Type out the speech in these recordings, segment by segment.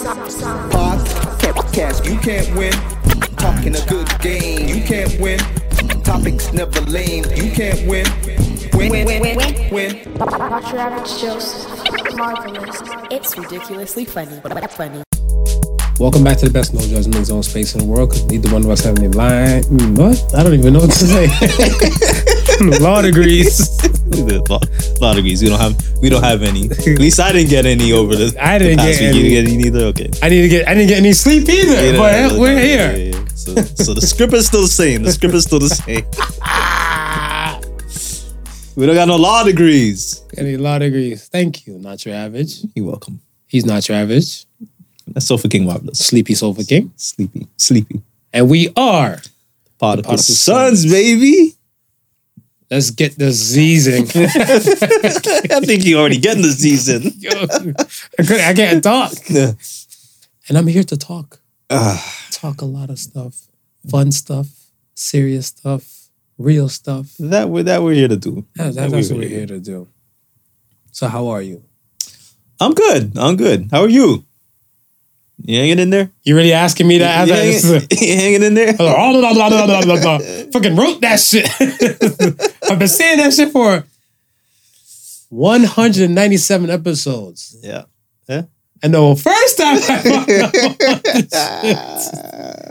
Podcast, you can't win. Talking a good game, you can't win. Topics never lame, you can't win. Win, win, win, win, win. Watch your average Joseph. Marvelous. It's ridiculously funny, but funny. Welcome back to the best no judgment zone space in the world. Because neither one of us have any line. mm, What? I don't even know what to say. Law degrees. law, law degrees. We don't have we don't have any. At least I didn't get any over the. I didn't the get week. You any. didn't get any neither. Okay. I didn't get. I didn't get any sleep either. Yeah, but we're here. yeah, yeah. So, so the script is still the same. The script is still the same. we don't got no law degrees. Any law degrees? Thank you. Not your average. You're welcome. He's not your average. That's Sofa King Marvelous. Sleepy Sofa King. Sleepy. Sleepy. And we are. Particle Particle Sons, baby. Let's get the season. I think you already getting the season. Yo, I, couldn't- I can't talk. Yeah. And I'm here to talk. Ah, Talk a lot of stuff. Fun stuff. Serious stuff. Real stuff. that we're that we're here to do. That- That that's what we're we're here to do. So how are you? I'm good. I'm good. How are you? You hanging in there? You really asking me that? You after hanging, you hanging in there? Blah, blah, blah, blah, blah, blah, blah. Fucking wrote that shit. I've been saying that shit for 197 episodes. Yeah. Yeah. And the first time I found out this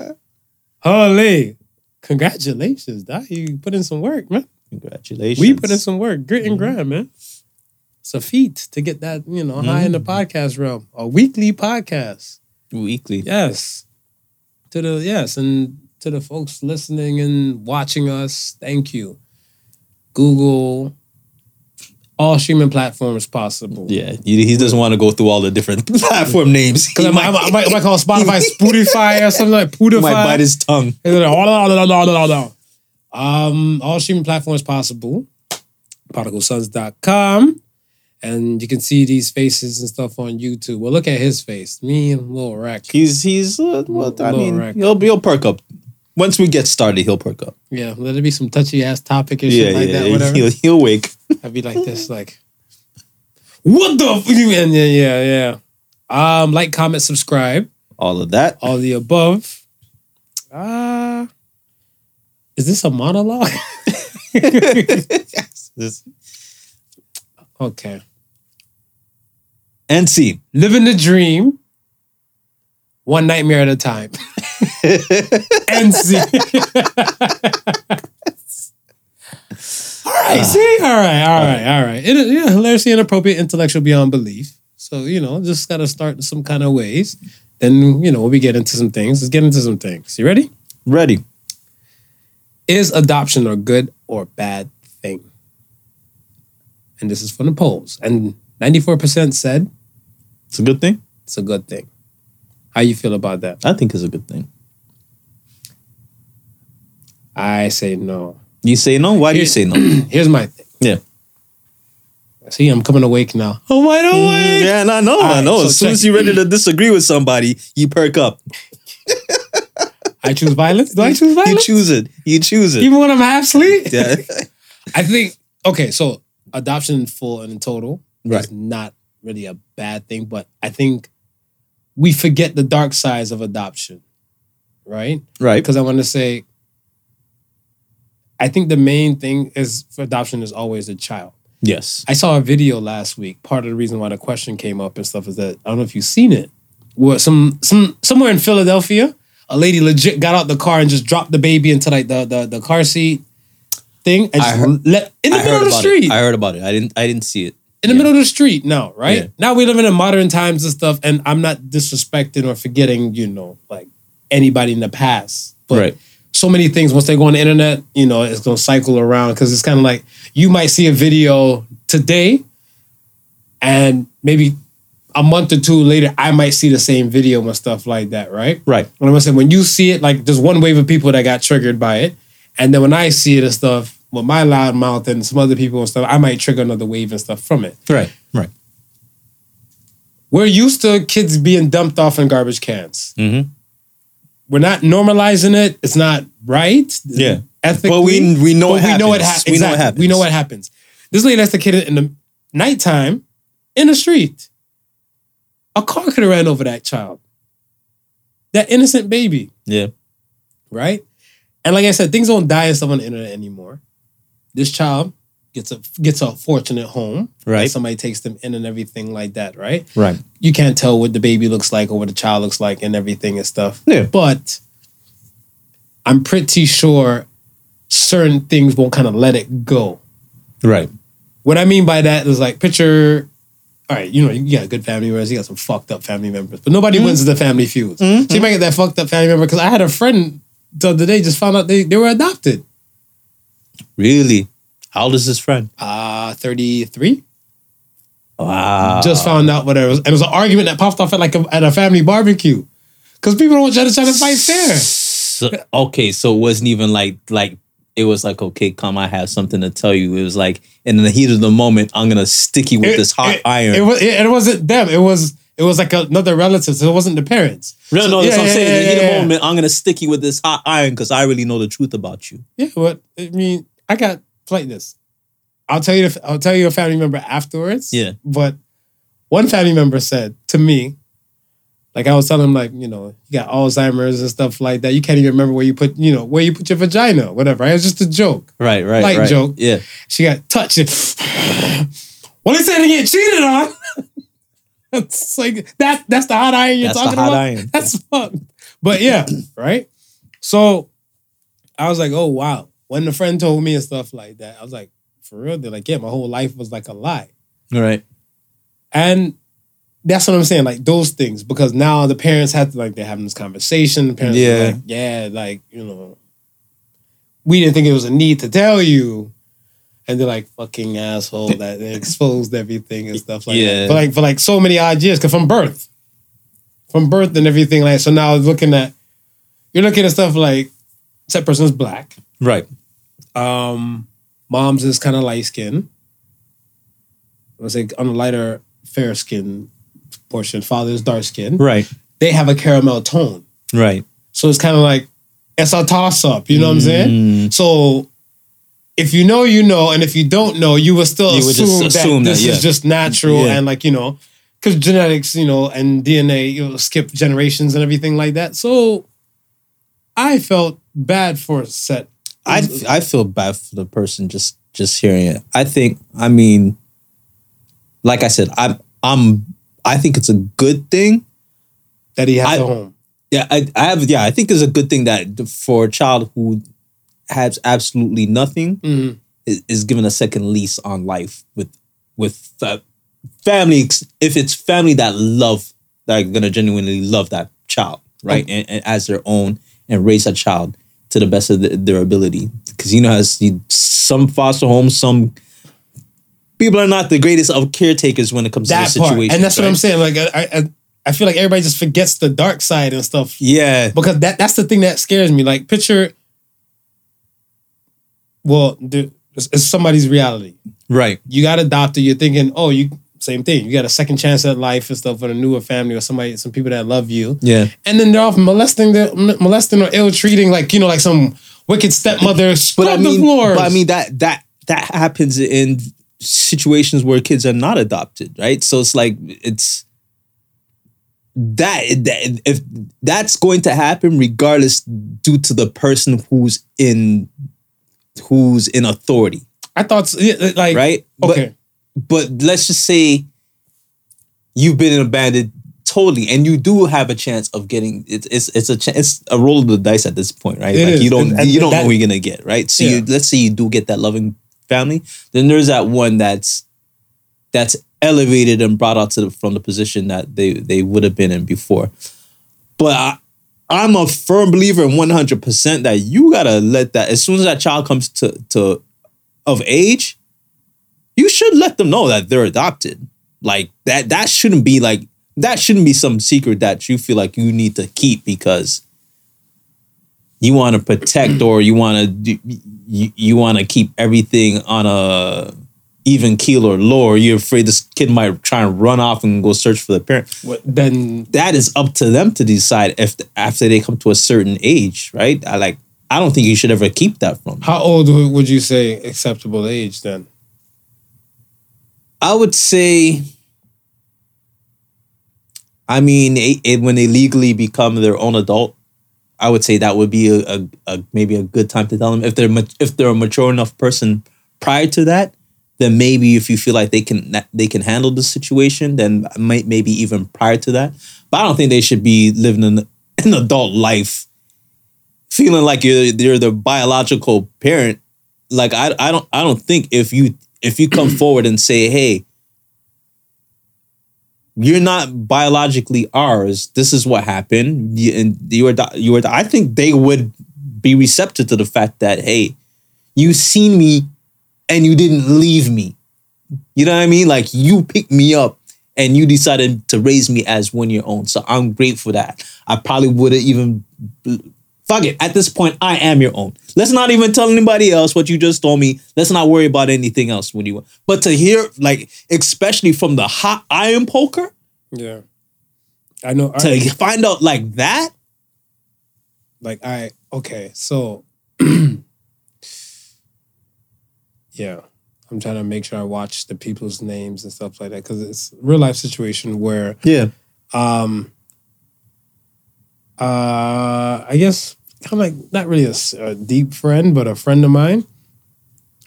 shit. Holy. Congratulations, Doc. You put in some work, man. Congratulations. We put in some work. Grit and mm-hmm. grind, man. It's a feat to get that, you know, high in the mm-hmm. podcast realm. A weekly podcast. Weekly. Yes. To the yes, and to the folks listening and watching us, thank you. Google, all streaming platforms possible. Yeah, he, doesn't want to go through all the different platform names. Because I, might, I, might, I might- call Spotify Spotify or something like Pootify. might bite his tongue. Um, all streaming platforms possible. ParticleSons.com. And you can see these faces and stuff on YouTube. Well, look at his face. Me and Lil Rack. He's he's uh, well, I Little mean wreck. he'll he'll perk up once we get started. He'll perk up. Yeah, let it be some touchy ass topic and Yeah, shit like yeah. that, whatever. he'll he'll wake. I'd be like this, like, what the? F-? And yeah, yeah, yeah. Um, like, comment, subscribe, All of that. all the above. Uh is this a monologue? This- okay. And see. Living the dream, one nightmare at a time. and see. all right, see, all right, all right, all right. It, yeah, hilariously inappropriate, intellectual beyond belief. So you know, just got to start in some kind of ways. Then you know, we get into some things. Let's get into some things. You ready? Ready. Is adoption a good or bad thing? And this is from the polls. And 94% said It's a good thing. it's a good thing. How you feel about that? I think it's a good thing. I say no. You say no? Why do you say no? Here's my thing. Yeah. See, I'm coming awake now. Oh, why don't Mm, yeah, and I know, I right, know. so as soon check- as you're ready to disagree with somebody, you perk up. I choose violence? Do I choose violence? You choose it. You choose it. Even when I'm half asleep? yeah. I think, okay, so adoption in full and in total Right. is not really a bad thing, but I think we forget the dark sides of adoption, right? Right. Because I want to say, I think the main thing is for adoption is always a child. Yes. I saw a video last week. Part of the reason why the question came up and stuff is that I don't know if you've seen it. Where some some somewhere in Philadelphia, a lady legit got out the car and just dropped the baby into like the the, the car seat thing and I just heard- let in the I middle of the street. it. I heard about it. I didn't. I didn't see it. In the yeah. middle of the street now, right? Yeah. Now we live in a modern times and stuff, and I'm not disrespecting or forgetting, you know, like anybody in the past. But Right. so many things once they go on the internet, you know, it's gonna cycle around because it's kind of like you might see a video today, and maybe a month or two later, I might see the same video and stuff like that, right? Right. What I'm gonna say, when you see it, like there's one wave of people that got triggered by it, and then when I see it and stuff with my loud mouth and some other people and stuff, I might trigger another wave and stuff from it. Right. Right. We're used to kids being dumped off in garbage cans. Mm-hmm. We're not normalizing it. It's not right. Yeah. Ethically. But we- we know but it we know it happens. ha- We know it exactly. We know what happens. This lady lets the kid in the nighttime in the street. a car could have ran over that child, that innocent baby, Yeah. right? And like I said, things don't die and stuff on the internet anymore. This child gets a gets a fortunate home, Right. Somebody takes them in and everything like that, right? Right. You can't tell what the baby looks like or what the child looks like and everything and stuff. Yeah. But I'm pretty sure certain things won't kind of let it go. Right. What I mean by that is like picture. All right, you know, you got good family members, you got some fucked up family members, but nobody mm-hmm. wins the family feuds. Mm-hmm. So you might get that fucked up family member because I had a friend the other day just found out they, they were adopted. Really? How old is this friend? Uh 33. Wow. Just found out what it was. And it was an argument that popped off at like a, at a family barbecue. Because people don't try to try to fight fair. So, okay, so it wasn't even like like it was like okay, come, I have something to tell you. It was like in the heat of the moment, I'm gonna stick you with this hot it, iron. It, was, it, it wasn't them. It was it was like another relative. So it wasn't the parents. no, no, that's yeah, what I'm yeah, saying. in the yeah, heat of yeah, the yeah. moment, I'm gonna stick you with this hot iron because I really know the truth about you. Yeah, but I mean, I got this. I'll tell you. The, I'll tell you a family member afterwards. Yeah. But one family member said to me, like I was telling him, like you know, you got Alzheimer's and stuff like that. You can't even remember where you put, you know, where you put your vagina, whatever. It was just a joke. Right, right, Light right. joke. Yeah. She got touched. Well, they said to get cheated on. it's like that. That's the hot iron you're That's the talking hot about. iron. That's fucked. But yeah, right. So I was like, oh wow. When the friend told me and stuff like that, I was like, for real? They're like, yeah, my whole life was like a lie. All right. And that's what I'm saying, like those things, because now the parents have to like they're having this conversation. The parents are Yeah. like, yeah, like, you know, we didn't think it was a need to tell you. And they're like fucking asshole that they exposed everything and stuff like Yeah. that. For like for like so many odd years, cause from birth. From birth and everything like so now looking at you're looking at stuff like that person's black. Right. Um, mom's is kind of light skin. Let's say on the lighter fair skin portion. Father's dark skin. Right. They have a caramel tone, Right. so it's kind of like it's a toss up. You know what I'm saying? Mm, So if you know, you know, and if you don't know, you would still You would assume, that assume that, this yeah. is just natural Yeah. and like you know, because genetics, you know, and DNA, you know, skip generations and everything like that. So I felt bad for Set. I I feel bad for the person just just hearing it. I think I mean, like I said, I'm I'm I think it's a good thing. that he has I- a home. Yeah, I, I have. Yeah, I think it's a good thing that for a child who has absolutely nothing Mhm. is, is given a second lease on life with with uh, family. If it's family that love that are gonna genuinely love that child, right, and, and as their own, and raise that child to the best of the, their ability. Because you know, as you, some foster homes, some people are not the greatest of caretakers when it comes that to the part, situation. and that's what I'm saying. Like I, I, I feel like everybody just forgets the dark side and stuff Yeah, because that that's the thing that scares me. Like picture, well, it's, it's somebody's reality. right. You got adopted. You're thinking, oh, you same thing. You got a second chance at life and stuff with a newer family or somebody, some people that love you, Yeah. and then they're off molesting, the molesting or ill treating, like you know, like some wicked stepmother but I the mean, but I mean that that that happens in situations where kids are not adopted, right? So it's like it's that, that if that's going to happen, regardless, due to the person who's in who's in authority, I thought, like, right? Okay, but let's just say you've been abandoned totally and you do have a chance of getting it's it's it's a ch- it's a roll of the dice at this point right It like is. you don't And- you don't that- know who you're gonna get right so Yeah. you let's say you do get that loving family then there's that one that's that's elevated and brought out to the, from the position that they they would have been in before but I, I'm a firm believer in 100% that you gotta let that as soon as that child comes to to of age you should let them know that they're adopted. Like that that shouldn't be like that shouldn't be some secret that you feel like you need to keep because you want to protect or you want to you, you want to keep everything on a even keel or low or you're afraid this kid might try and run off and go search for the parent what, then that is up to them to decide if after they come to a certain age right i like i don't think you should ever keep that from them. how old would you say acceptable age then? I would say I mean, it, it- when they legally become their own adult, I would say that would be a, a, a maybe a good time to tell them if they're if they're a mature enough person prior to that. Then maybe if you feel like they can they can handle the situation, then might maybe even prior to that. But I don't think they should be living an, an adult life, feeling like you're you're the biological parent. Like I I don't I don't think if you if you come forward and say, hey, you're not biologically ours. This is what happened. You, and you were, you were. I think they would be receptive to the fact that hey, you seen me, and you didn't leave me. You know what I mean? Like you picked me up, and you decided to raise me as one of your own. So I'm grateful for that. I probably would have even. Fuck it. At this point, I am your own. Let's not even tell anybody else what you just told me. Let's not worry about anything else when you. Want. But to hear, like, especially from the hot iron poker, Yeah. I know. to I, find out like that, like I okay, so yeah. I'm trying to make sure I watch the people's names and stuff like that because it's real life situation where yeah, um uh I guess kind of like not really a deep friend, but a friend of mine.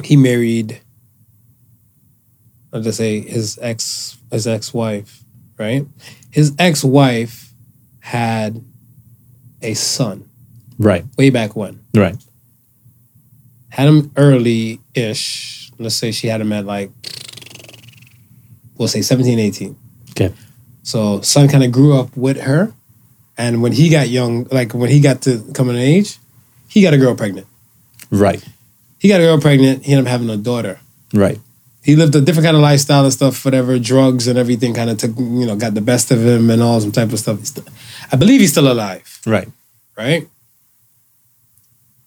He married I'll just say his ex his ex-wife, right? His ex-wife had a son right, way back when. right, Had him early ish. Let's say she had him at like we'll say 17, 18. okay, So son kind of grew up with her. And when he got young, like when he got to coming of age, he got a girl pregnant. right, He got a girl pregnant. He ended up having a daughter. right, He lived a different kind of lifestyle and stuff, whatever, drugs and everything kind of took, you know, got the best of him and all some type of stuff. Still- I believe he's still alive, right, right?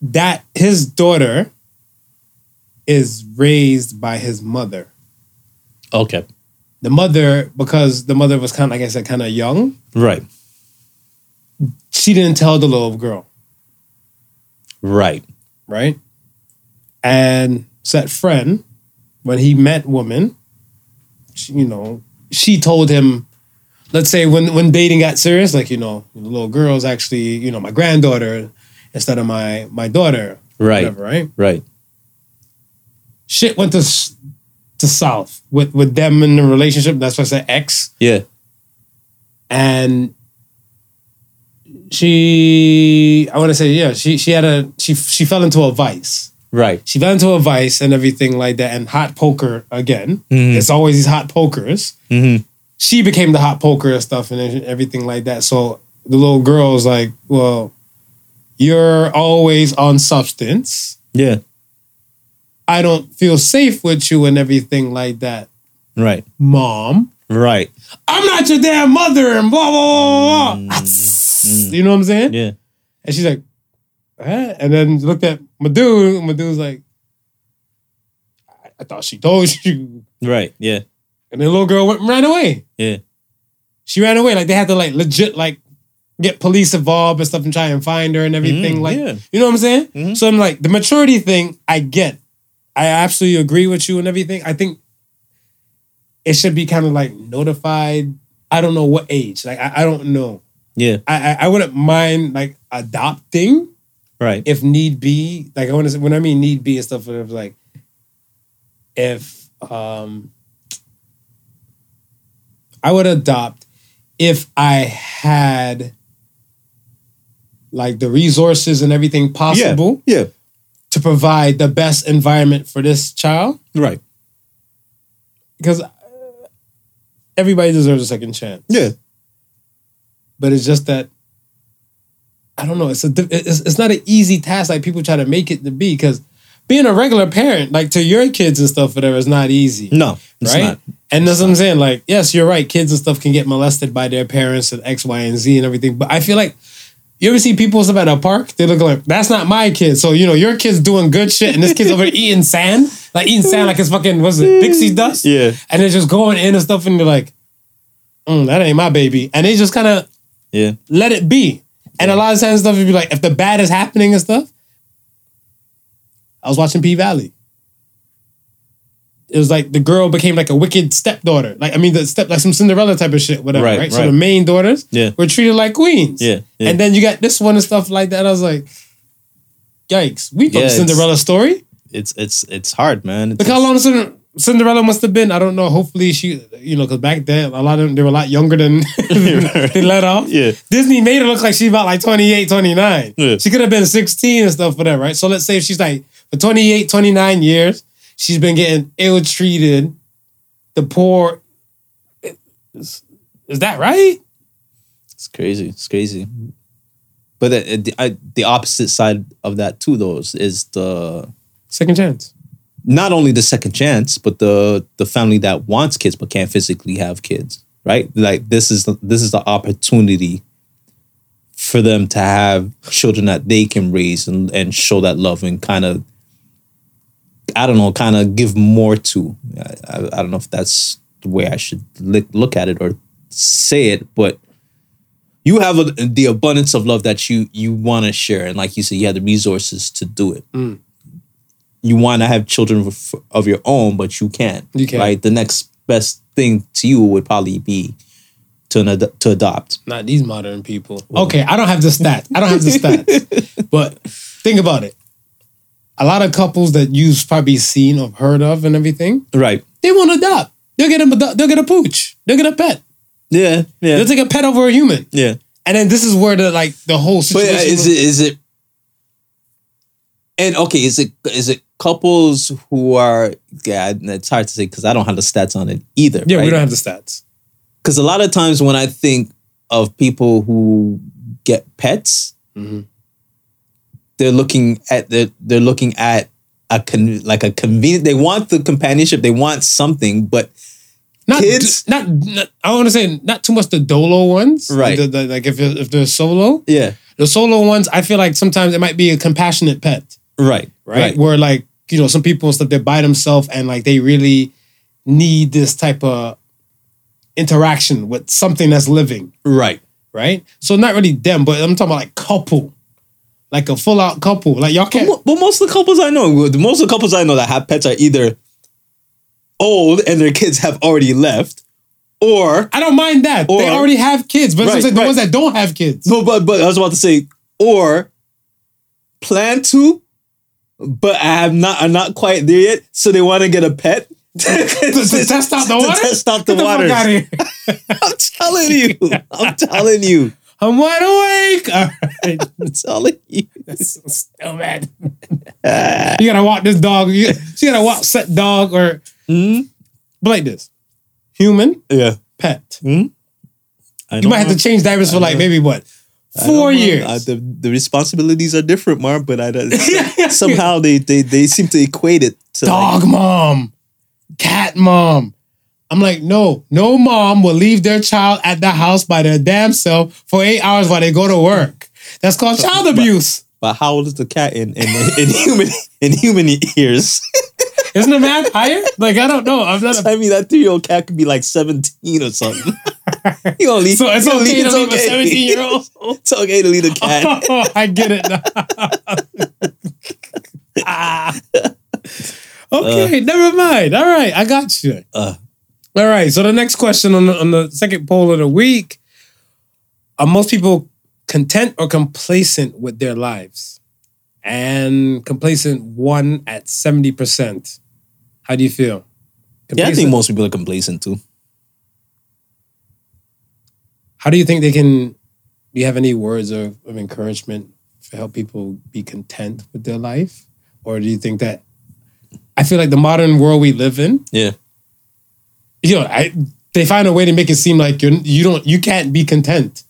That his daughter is raised by his mother. okay, The mother, because the mother was kind of, like I said, kind of young, right, she didn't tell the little girl. right, right? And said friend, when he met woman, she, you know, she told him, let's say when when dating got serious, like you know, the little girl's actually you know my granddaughter instead of my my daughter, right, whatever, right? right, Shit went to s- to south with with them in the relationship. That's why I said ex, yeah, and she, I want to say, yeah, she she had a she she fell into a vice. right, she fell into a vice and everything like that and hot poker again. Mhm. it's always these hot pokers. Mm-hmm. she became the hot poker and stuff and everything like that. So the little girl was like well you're always on substance. Yeah, i don't feel safe with you and everything like that right, mom. Right, i'm not your damn mother and blah blah blah blah, blah. you know what i'm saying yeah, and she's like huh? and then looked at Madhu Madhu's like I- I thought she told you right, yeah, And the little girl went and ran away. yeah, She ran away. Like they had to like legit like get police involved and stuff and try and find her and everything. Mm, like yeah. you know what I'm saying? Mhm. So I'm like the maturity thing. I get. I absolutely agree with you and everything. I think it should be kind of like notified. I don't know what age. Like I, I don't know. Yeah, I, I I wouldn't mind like adopting right, if need be. Like I want to say when I mean need be and stuff. Like if um I would adopt if I had like the resources and everything possible yeah, to provide the best environment for this child right, because uh, everybody deserves a second chance. yeah, but it's just that I don't know. It's a it's, it's not an easy task like people try to make it to be because being a regular parent, like to your kids and stuff, whatever, is not easy. no, it's right? not. And that's what I'm saying. Like, yes, you're right. Kids and stuff can get molested by their parents and X, Y, and Z and everything. But I feel like you ever see people stuff at a park? They look like that's not my kid. So you know your kid's doing good shit, and this kid's over eating sand, like eating sand like it's fucking what's it, Dixie dust? Yeah, And they're just going in and stuff, and they're like, mm, that ain't my baby, and they just kind of yeah, let it be. And a lot of times stuff would be like, if the bad is happening and stuff. I was watching P Valley. it was like the girl became like a wicked stepdaughter. Like I mean, the step like some Cinderella type of shit, whatever. Right. Right, So right. the main daughters Yeah. were treated like queens. Yeah, yeah. And then you got this one and stuff like that. I was like, yikes! We Yeah, the Cinderella story. It's it's it's hard, man. It's, Look how long Cinder- Cinderella must have been. I don't know. Hopefully she, you know, because back then a lot of them they were a lot younger than they let off. Yeah. Disney made her look like she's about like 28, 29. Yeah. She could have been 16 and stuff, for whatever, right? So let's say if she's like for 28, 29 years, she's been getting ill treated. The poor. Is, is that right? It's crazy. It's crazy. But the, the, the opposite side of that too, though, is the Second chance. Not only the second chance, but the the family that wants kids but can't physically have kids. Right? Like this is the, this is the opportunity for them to have children that they can raise and, and show that love and kind of I don't know, kind of give more to. I, I, I don't know if that's the way I should look, look at it or say it, but you have a, the abundance of love that you you want to share, and like you said, you have the resources to do it. Mm. You want to have children of, of your own, but you can't. You can't. Right. The next best thing to you would probably be to ad- to adopt. Not these modern people. Okay, I don't have the stats. I don't have the stats. but think about it. A lot of couples that you've probably seen or heard of and everything, Right. they want to adopt. They'll get a they'll get a pooch. They'll get a pet. Yeah. Yeah. They'll take a pet over a human. yeah. And then this is where the like the whole But situation. uh, is it is it and okay, is it is it couples who are yeah, it's hard to say because I don't have the stats on it either. yeah, we don't have the stats. because a lot of times when I think of people who get pets, Mm-hmm. they're looking at they're, they're looking at a con, like a convenient. They want the companionship. They want something, but Not Kids? Not, not I want to say not too much the dolo ones. Right. The- the- like if if they're solo, yeah, the solo ones, I feel like sometimes it might be a compassionate pet. right, right? Where like you know some people stuff they're by themselves and like they really need this type of interaction with something that's living, right. right? So not really them, but I'm talking about like couple, like a full out couple. Like y'all But, can't. mo- but most of the couples I know, most of the couples I know that have pets are either old and their kids have already left, or I don't mind that they already have kids, but Right, it's like the right. ones that don't have kids. No, but but I was about to say, or plan to, but I have not. I'm not quite there yet. So they want to get a pet to, to test out the to test out the Get waters. fuck out of here. I'm telling you. I'm telling you. I'm wide awake. All right. I'm telling you. Still mad. Ah. you gotta walk this dog. You, you gotta walk set dog or hmm? but like this. Human, Yeah. pet. Hmm? I You might have to change diapers for like maybe what? Four years. Uh, the, the responsibilities are different, Mark, but I don't, somehow they, they they seem to equate it to like- Dog mom, cat mom. I'm like, no, no mom will leave their child at the house by their damn self for eight hours while they go to work. That's called child abuse. but how old is the cat in in, in human in human ears? Isn't the math higher? Like, I don't know. I'm not a I mean, that three year old cat could be like 17 or something. you gonna leave, So it's okay leave- to leave a 17 year old? It's okay to leave the cat. Oh, I get it now. Ah. Okay, never mind. All right, I got you. Uh. All right, so the next question on the, on the second poll of the week are most people content or complacent with their lives? And complacent one at 70%. How do you feel? yeah, I think most people are complacent too. How do you think they can? Do you have any words of, of encouragement to help people be content with their life, or do you think that? I feel like the modern world we live in, Yeah. you know, I they find a way to make it seem like you're you don't you can't be content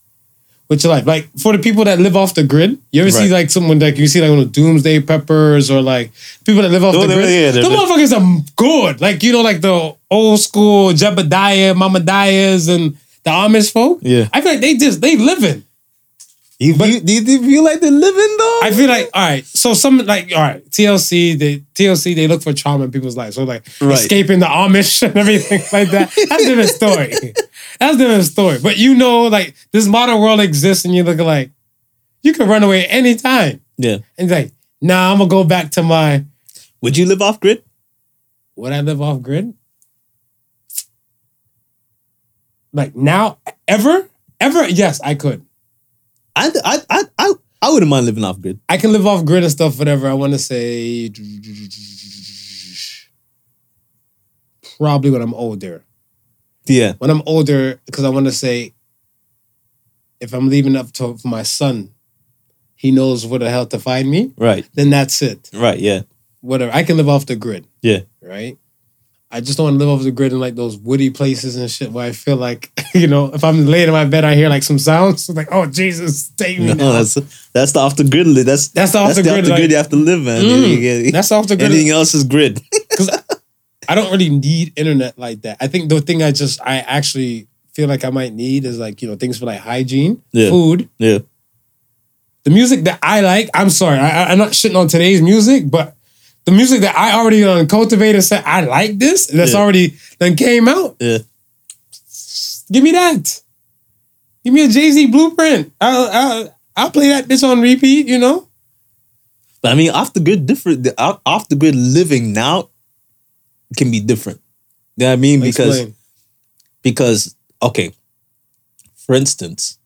with your life. Like for the people that live off the grid, you ever see like someone like you see like one of doomsday preppers or like people that live off Oh, the grid. yeah, the motherfuckers are good. Like you know, like the old school Jebediah, Mamadiahs, and the Amish folk. Yeah. I feel like they just they living. You, you, do you feel like they're living though? I feel like all right. So some like all right, TLC they TLC they look for trauma in people's lives. So like Right. escaping the Amish and everything like that. That's a different story. That's a different story. But you know, like this modern world exists, and you look like you can run away anytime. yeah. And like, nah, I'm gonna go back to my. Would you live off grid? would I live off grid? Like now, ever, ever? Yes, I could. I I I I, I wouldn't mind living off grid. I can live off grid and stuff, whatever. I want to say probably when I'm older. Yeah. When I'm older, because I want to say if I'm leaving up to for my son, he knows where the hell to find me, Right. then that's it. Right. Yeah. Whatever. I can live off the grid. Yeah. Right? I just don't want to live off the grid in like those woody places and shit where I feel like, you know, if I'm laying in my bed, I hear like some sounds. Like, oh Jesus, take me. No, now. that's that's the off the grid. That's That's the off that's the the grid, off the like- grid you have to live, man. Mm, get- that's off the grid. Anything else is grid. Because I don't really need internet like that. I think the thing I just I actually feel like I might need is like you know things for like hygiene, Yeah. food, yeah. the music that I like. I'm sorry, I- I'm not shitting on today's music, but the music that I already um, cultivated said I like this. That's Yeah. already then came out. Yeah. Give me that. Give me a Jay Z blueprint. I'll, I'll I'll play that bitch on repeat. You know. But I mean, off the grid, different. Off, off the grid living now can be different. You know what I mean? Because Explain. because okay, for instance,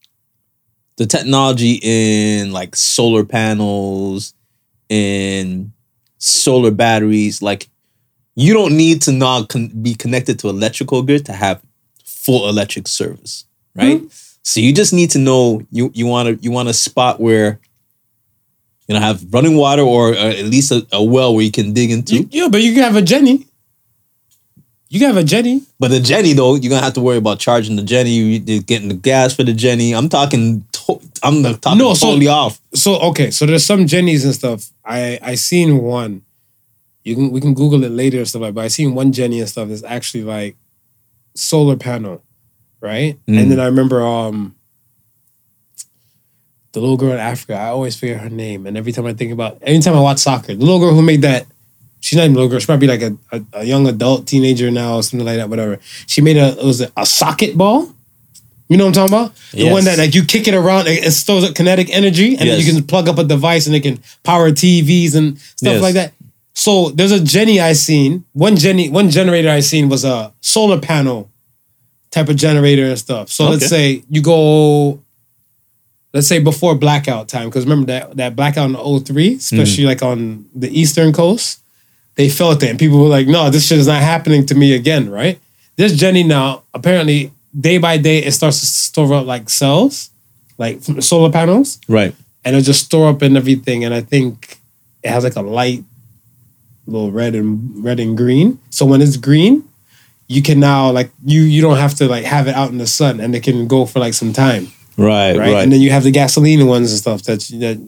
the technology in like solar panels and solar batteries, like you don't need to not con- be connected to electrical grid to have full electric service, right? So you just need to know you you want to you want a spot where you know have running water or, uh at least a, a well where you can dig into. You- yeah, but you can have a Jenny. You can have a Jenny. But the Jenny though, you're gonna have to worry about charging the Jenny, getting the gas for the Jenny. I'm talking, I'm the talking No, so- totally off. so okay, so there's some Jennies and stuff. I I seen one. You can we can Google it later and stuff like. But I seen one Jenny and stuff that's actually like solar panel, right? Mm. And then I remember um the little girl in Africa. I always forget her name, and every time I think about, anytime I watch soccer, the little girl who made that. She's not even a little girl. She's probably like a, a, a young adult teenager now, or something like that. Whatever. She made a it was a, a Soccket ball. You know what I'm talking about? The Yes. one that like you kick it around, it, stores up kinetic energy, and then you can plug up a device and it can power TVs and stuff Yes. like that. So there's a Jenny I seen. One Jenny, one generator I seen was a solar panel type of generator and stuff. So let's say you go, let's say before blackout time, because remember that that blackout in 03, especially mm. like on the eastern coast, they felt it, and people were like, "No, this shit is not happening to me again." Right? This Jenny now apparently day by day it starts to store up like cells, like solar panels Right. and it'll just store up and everything. And I think it has like a light, little red and red and green. So when it's green, you can now like you you don't have to like have it out in the sun, and it can go for like some time, Right. right? Right. And then you have the gasoline ones and stuff that that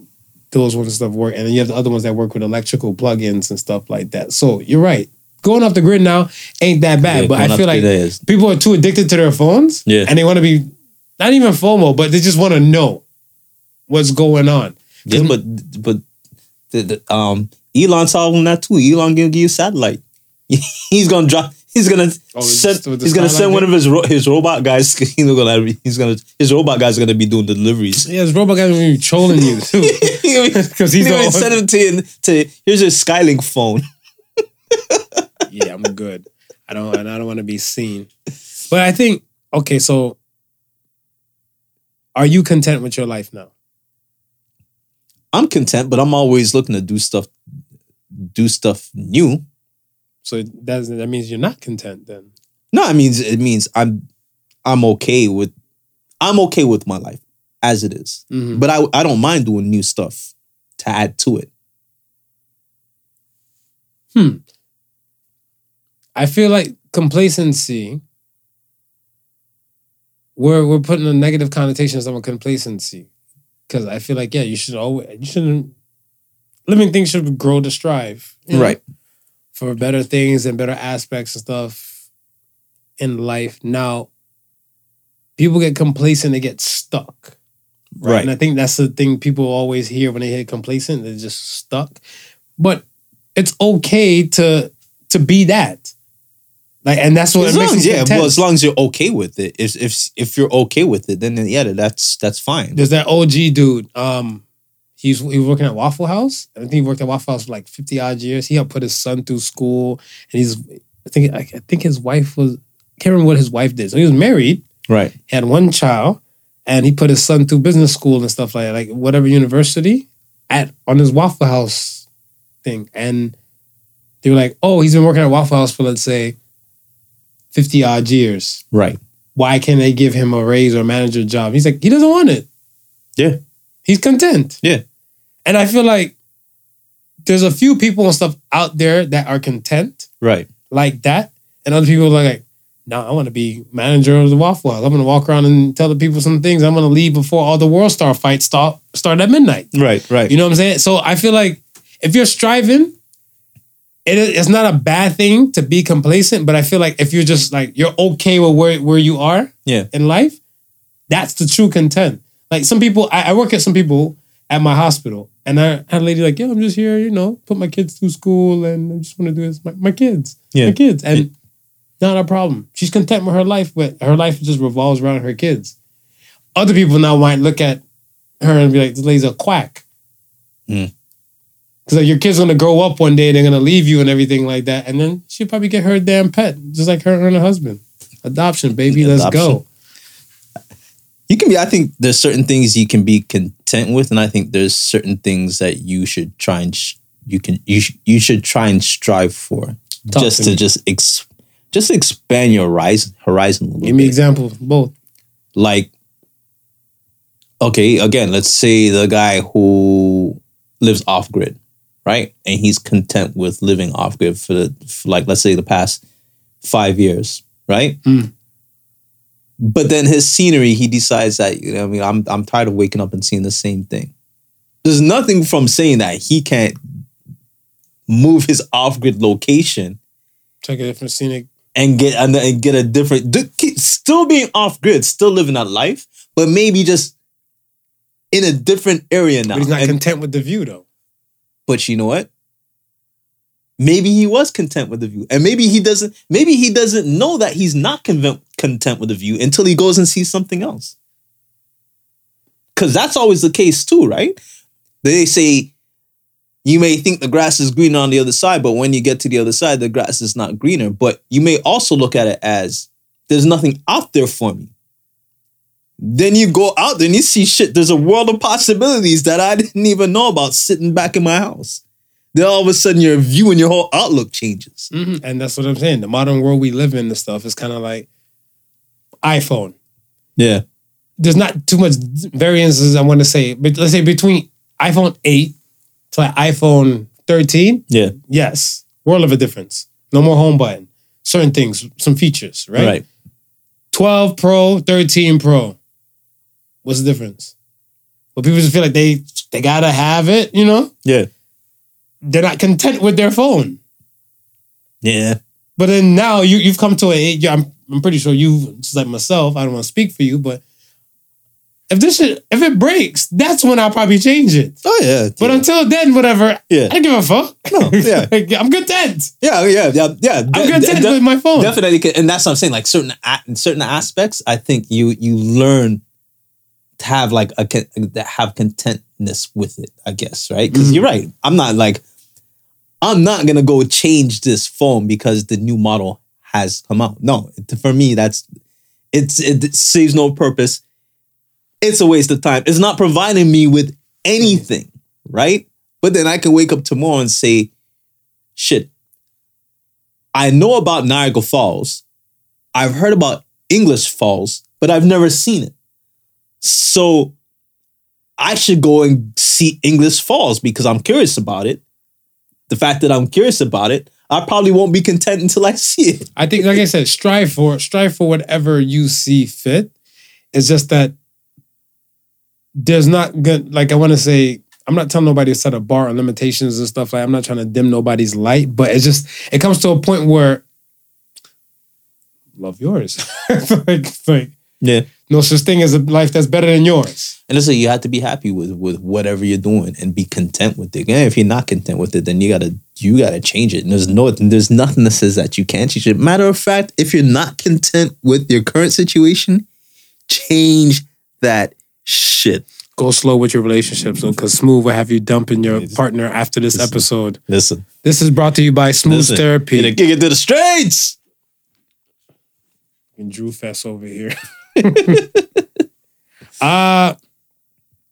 those ones and stuff work, and then you have the other ones that work with electrical plugins and stuff like that. So you're right. Going off the grid now ain't that bad, Yeah, but I feel like people are too addicted to their phones, Yeah. and they want to be not even FOMO, but they just want to know what's going on. yeah, but but the, the, um Elon solving that too. Elon gonna give you satellite. he's gonna drop. He's gonna Oh, send. He's gonna send one thing? of his ro- his robot guys. He's gonna. He's gonna. His robot guys are gonna be doing deliveries. Yeah, this robot guy gonna be trolling you too. Because he's gonna send him to to here's your Skylink phone. Yeah, I'm good. I don't and I don't want to be seen. But I think okay, so are you content with your life now? I'm content, but I'm always looking to do stuff, do stuff new. So that that means you're not content then. No, it means it means I'm I'm okay with I'm okay with my life as it is. Mhm. But I I don't mind doing new stuff to add to it. I feel like complacency. We're we're putting a negative connotation on complacency, because I feel like yeah, you should always you shouldn't. Living things should grow to strive, you know, Right. for better things and better aspects and stuff in life. Now, people get complacent; they get stuck. Right. And I think that's the thing people always hear when they hear complacent, they're just stuck. But it's okay to to be that. Like, and that's what As it long makes as, yeah, content. well, as long as you're okay with it. If if if you're okay with it, then yeah, that's that's fine. There's that OG dude. Um, He's he was working at Waffle House. I think he worked at Waffle House for like fifty odd years. He helped put his son through school, and he's I think I, I think his wife was I can't remember what his wife did. So he was married, Right. he had one child, and he put his son through business school and stuff like that, like whatever university at on his Waffle House thing. And they were like, "Oh, he's been working at Waffle House for let's say fifty odd years. Right. Why can't they give him a raise or manager job?" He's like, he doesn't want it. Yeah. He's content. Yeah. And I feel like there's a few people and stuff out there that are content Right. like that, and other people are like, "No, I want to be manager of the Waffle House. I'm going to walk around and tell the people some things. I'm going to leave before all the World Star fights start start at midnight." Right. Right. You know what I'm saying? So I feel like if you're striving, it, it's not a bad thing to be complacent. But I feel like if you're just like you're okay with where where you are Yeah. in life, that's the true content. Like some people, I, I work at some people at my hospital, and I had a lady like, "Yeah, I'm just here, you know, put my kids through school, and I just want to do this. My, my kids, Yeah. my kids, and not a problem. She's content with her life, but her life just revolves around her kids. Other people now might look at her and be like, "This lady's a quack." Mm. Because like your kid's gonna grow up one day, and they're gonna leave you and everything like that, and then she'll probably get her damn pet, just like her and her husband. Adoption, baby, let's go. You can be i think there's certain things you can be content with and i think there's certain things that you should try and sh- you can you, sh- you should try and strive for Talk just to to just ex- just expand your horizon horizon a little Give me bit example both. like okay again let's say the guy who lives off grid right and he's content with living off grid for the for like let's say the past five years right Mm. but then his scenery he decides that you know i mean i'm i'm tired of waking up and seeing the same thing there's nothing from saying that he can't move his off grid location take a different scenic. and get and, and get a different still being off grid, still living that life, but maybe just in a different area now. But he's not And- content with the view though. But you know what? Maybe he was content with the view, and maybe he doesn't. Maybe he doesn't know that he's not content with the view until he goes and sees something else. Because that's always the case too, right? They say you may think the grass is greener on the other side, but when you get to the other side, the grass is not greener. But you may also look at it as there's nothing out there for me. Then you go out there and you see shit. There's a world of possibilities that I didn't even know about sitting back in my house. Then all of a sudden your view and your whole outlook changes. Mm-hmm. And that's what I'm saying. The modern world we live in, and stuff is kind of like iPhone. Yeah. There's not too much variances. I want to say, but let's say between iPhone eight to like iPhone 13. Yeah. Yes, world of a difference. No more home button. Certain things, some features, right? Right. 12 Pro, 13 Pro. What's the difference? Well, people just feel like they they gotta have it, you know? Yeah. They're not content with their phone. Yeah. But then now you you've come to a yeah, I'm I'm pretty sure you just like myself. I don't want to speak for you, but if this shit if it breaks, that's when I'll probably change it. Oh yeah. But until then, whatever. Yeah. I don't give a fuck. No, yeah. Like, I'm content. yeah, oh, yeah, yeah, yeah. I'm content with my phone. Definitely, and that's what I'm saying. Like certain in certain aspects, I think you you learn have like a that have contentness with it. I guess right because you're mm-hmm. right. I'm not like I'm not gonna go change this phone because the new model has come out. No, for me that's it's it saves no purpose. It's a waste of time. It's not providing me with anything, right? But then I can wake up tomorrow and say, shit, I know about Niagara Falls. I've heard about English Falls, but I've never seen it. So I should go and see English Falls because I'm curious about it. The fact that I'm curious about it, I probably won't be content until I see it. I think, like I said, strive for strive for whatever you see fit. It's just that there's not good. Like I want to say, I'm not telling nobody to set a bar on limitations and stuff. Like I'm not trying to dim nobody's light, but it's just it comes to a point where love yours. like, like Yeah. No such thing as a life that's better than yours. And listen, you have to be happy with with whatever you're doing and be content with it. And if you're not content with it, then you gotta you gotta change it. And there's no there's nothing that says that you can't change it. Matter of fact, if you're not content with your current situation, change that shit. Go slow with your relationships, though, because Smooth will have you dumping your partner after this episode. Listen, This is brought to you by Smooth listen. Therapy. Gonna kick it to the streets. and Drew Fest over here. uh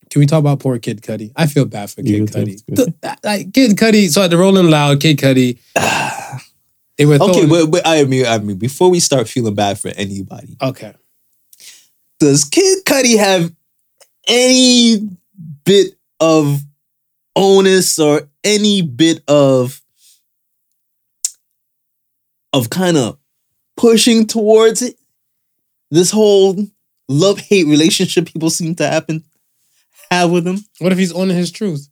can we talk about poor Kid Cudi? I feel bad for Kid Cudi. The- like Kid Cudi, so at the Rolling Loud, Kid Cudi, they were Okay, but, but I mean, I mean, before we start feeling bad for anybody, okay. does Kid Cudi have any bit of onus or any bit of of kind of pushing towards it? This whole love hate relationship people seem to happen have with him. What if he's owning his truth?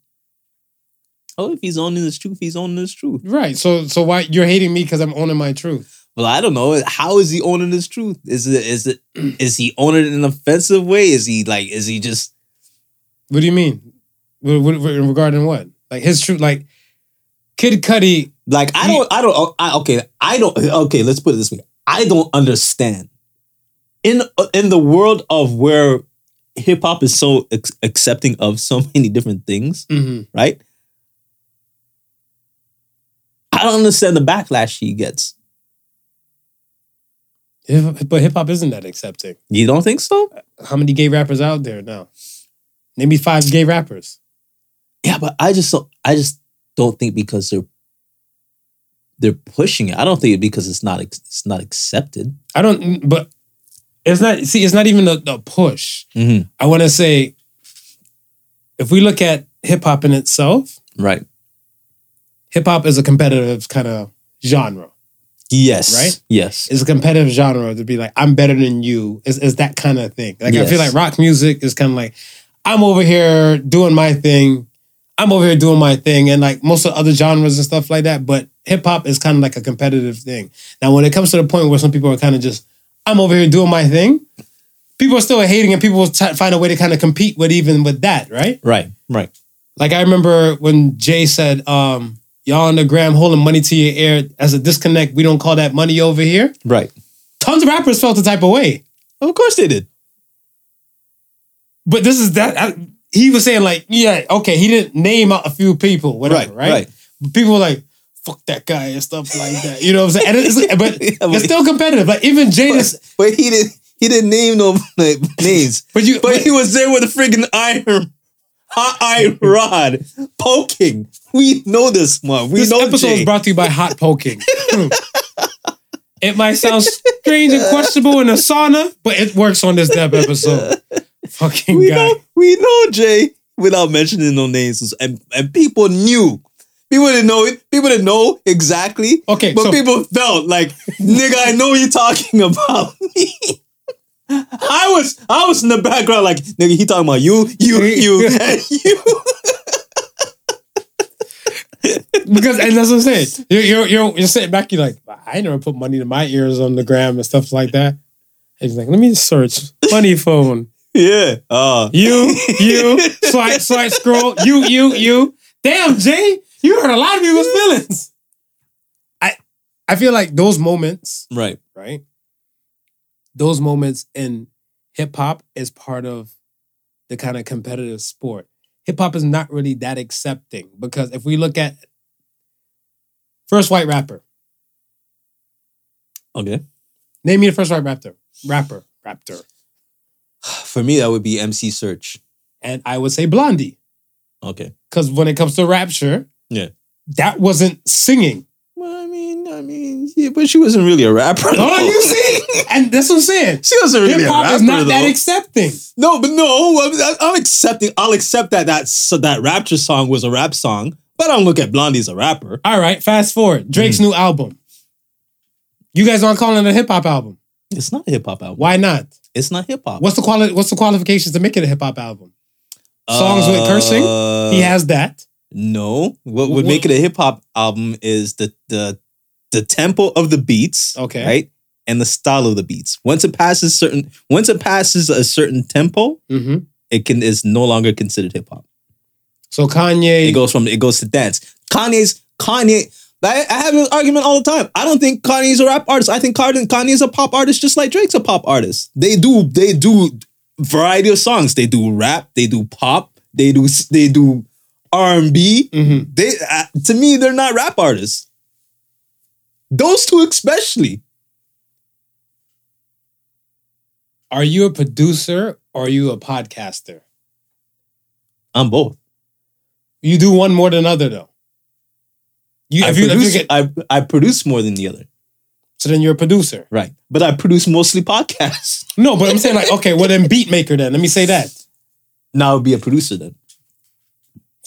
Oh, if he's owning his truth, he's owning his truth. Right. So so why you're hating me because I'm owning my truth? Well, I don't know. How is he owning his truth? Is it is it is he owning it in an offensive way? Is he like is he just What do you mean? What, what, regarding what? Like his truth, like Kid Cudi. Like I don't, I don't. Oh, I, okay, I don't. Okay, let's put it this way. I don't understand in in the world of where hip hop is so ex- accepting of so many different things, Mhm. right? I don't understand the backlash he gets. But hip hop isn't that accepting. You don't think so? How many gay rappers out there now? Maybe five gay rappers. Yeah, but I just don't. I just don't think because they're they're pushing it. I don't think it because it's not it's not accepted. I don't, but it's not. See, it's not even a, the push. Mm-hmm. I want to say, if we look at hip hop in itself, Right. hip hop is a competitive kind of genre. Yes. Right? Yes. It's a competitive genre to be like, I'm better than you. Is is that kind of thing? Like I feel like rock music is kind of like, I'm over here doing my thing. I'm over here doing my thing, and like most of the other genres and stuff like that. But hip hop is kind of like a competitive thing. Now, when it comes to the point where some people are kind of just, I'm over here doing my thing. People are still hating, and people will t- find a way to kind of compete with even with that, right? Right. Right. Like I remember when Jay said, um, "Y'all on the gram holding money to your ear as a disconnect. We don't call that money over here." Right. Tons of rappers felt the type of way. Of course they did. But this is that I, he was saying like, yeah, okay, he didn't name out a few people, whatever, right? Right, right. But People were like, fuck that guy and stuff like that. You know what I'm saying? But Yeah, but- it's still competitive. Like even Jada's, But he didn't. He didn't name no like, names. but you, But he was there with a freaking iron, hot iron rod poking. We know this one. We this know episode Jay. is brought to you by Hot Poking. it might sound strange and questionable in a sauna, but it works on this Deb episode. Fucking we guy. know. We know Jay without mentioning no names, and and people knew. People didn't know it. People didn't know exactly. Okay, but so- people felt like, nigga, I know you're talking about me. I was I was in the background like, nigga, he talking about you, you, you, and you. Because and that's what I'm saying. You're you're you're, you're sitting back. You're like, I never put money to my ears on the gram and stuff like that. And he's like, let me search money phone. Yeah. Uh, You you swipe swipe scroll. You you you. Damn, Jay, you hurt a lot of people's feelings. I I feel like those moments, right. right? Those moments in hip hop is part of the kind of competitive sport. Hip hop is not really that accepting because if we look at first white rapper, Okay. name me the first white rapper, rapper, rapper, For me, that would be MC Serch. and I would say Blondie Okay. because when it comes to Rapture, Yeah. that wasn't singing. Well, I mean, I mean, yeah, but she wasn't really a rapper. Oh, you see, and that's what I'm saying. She wasn't really Hip a hop rapper is not though. that accepting. no, but no, I'm, I'm accepting. I'll accept that that so that Rapture song was a rap song, but I don't look at Blondie as a rapper. All right, fast forward. Drake's new album. You guys aren't calling it a hip hop album. It's not a hip hop album. Why not? It's not hip hop. What's the quali- What's the qualifications to make it a hip hop album? Songs with cursing? Uh, he has that. No. What would make it a hip hop album is the the the tempo of the beats. Okay. right, and the style of the beats. Once it passes certain, once it passes a certain tempo, hmm it can is no longer considered hip hop. So Kanye. It goes from it goes to dance. Kanye's Kanye. I, I have an argument all the time. I don't think Kanye's a rap artist. I think Kanye Kanye's a pop artist, just like Drake's a pop artist. They do they do variety of songs. They do rap, they do pop, they do they do R and B. Mhm. They uh, to me they're not rap artists. Those two especially. Are you a producer or are you a podcaster? I'm both. You do one more than other though. You, I, if you, if you produce, get, I, I produce more than the other. so then you're a producer. Right. But I produce mostly podcasts. No, but I'm saying like, okay, well then beat maker then. Let me say that. Now I'll be a producer then.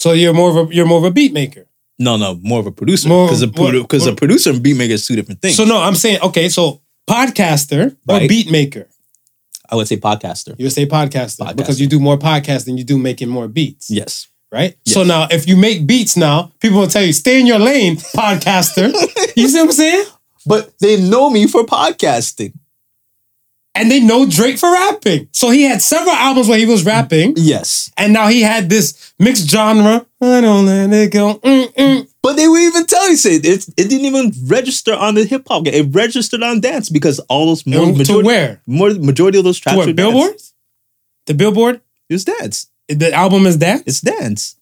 So you're more of a you're more of a beat maker. No, no, more of a producer. Because a, what- produ- a producer and beat maker is two different things. So no, I'm saying okay, so podcaster or Right. beat maker. I would say podcaster. You would say podcaster, Podcaster. because you do more podcasts than you do making more beats. Yes. Right? Yes. So now if you make beats now, people will tell you, stay in your lane, podcaster. you see what I'm saying? But they know me for podcasting. And they know Drake for rapping. So he had several albums where he was rapping, Yes. and now he had this mixed genre. I don't let it go. mm, mm. But they would even tell you, say it, it didn't even register on the hip hop. It registered on dance because all those more And to majority, where? more majority of those tracks were Billboard? dance. The Billboard? It was dance. The album is dance. It's dance.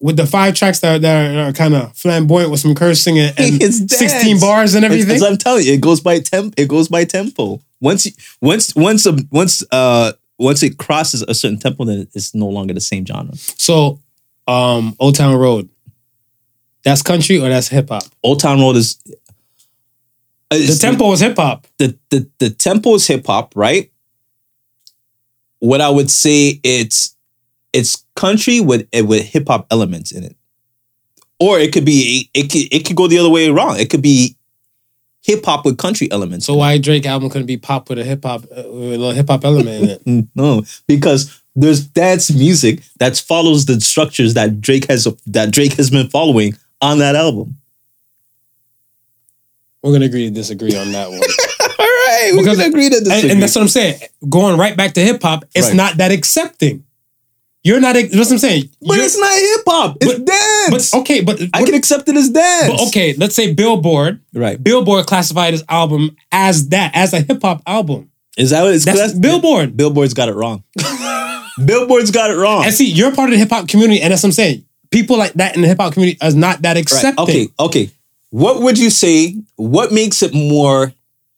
with the five tracks that, that are kind of flamboyant with some cursing and, and 16 bars and everything. as I'm telling you, it goes by temp. It goes by tempo. Once you, once once a, once uh once it crosses a certain tempo, then it's no longer the same genre. So, um, Old Town Road, that's country or that's hip hop? Old Town Road is The tempo is hip hop. the the the tempo is hip hop, right? What I would say it's it's country with with hip hop elements in it, or it could be it could it could go the other way around. It could be hip hop with country elements. So why Drake album couldn't be pop with a hip hop uh, with a hip hop element in it? No, because there's that's music that follows the structures that Drake has that Drake has been following on that album. We're gonna agree to disagree on that one. All right, we're Because- can agree to and, disagree. and that's what I'm saying. Going right back to hip hop, it's Right. not that accepting. You're not. That's what I'm saying. but You're- it's not hip hop. It's But- dance. But okay, but I can accept it as dance. but okay. Let's say Billboard. right. Billboard classified his album as that, as a hip hop album. Is that what it's That's that's- Billboard. Billboard's got it wrong. Billboard's got it wrong. And see, you're part of the hip hop community, and that's what I'm saying. People like that in the hip hop community is not that Right. accepting. Okay, okay. What would you say? What makes it more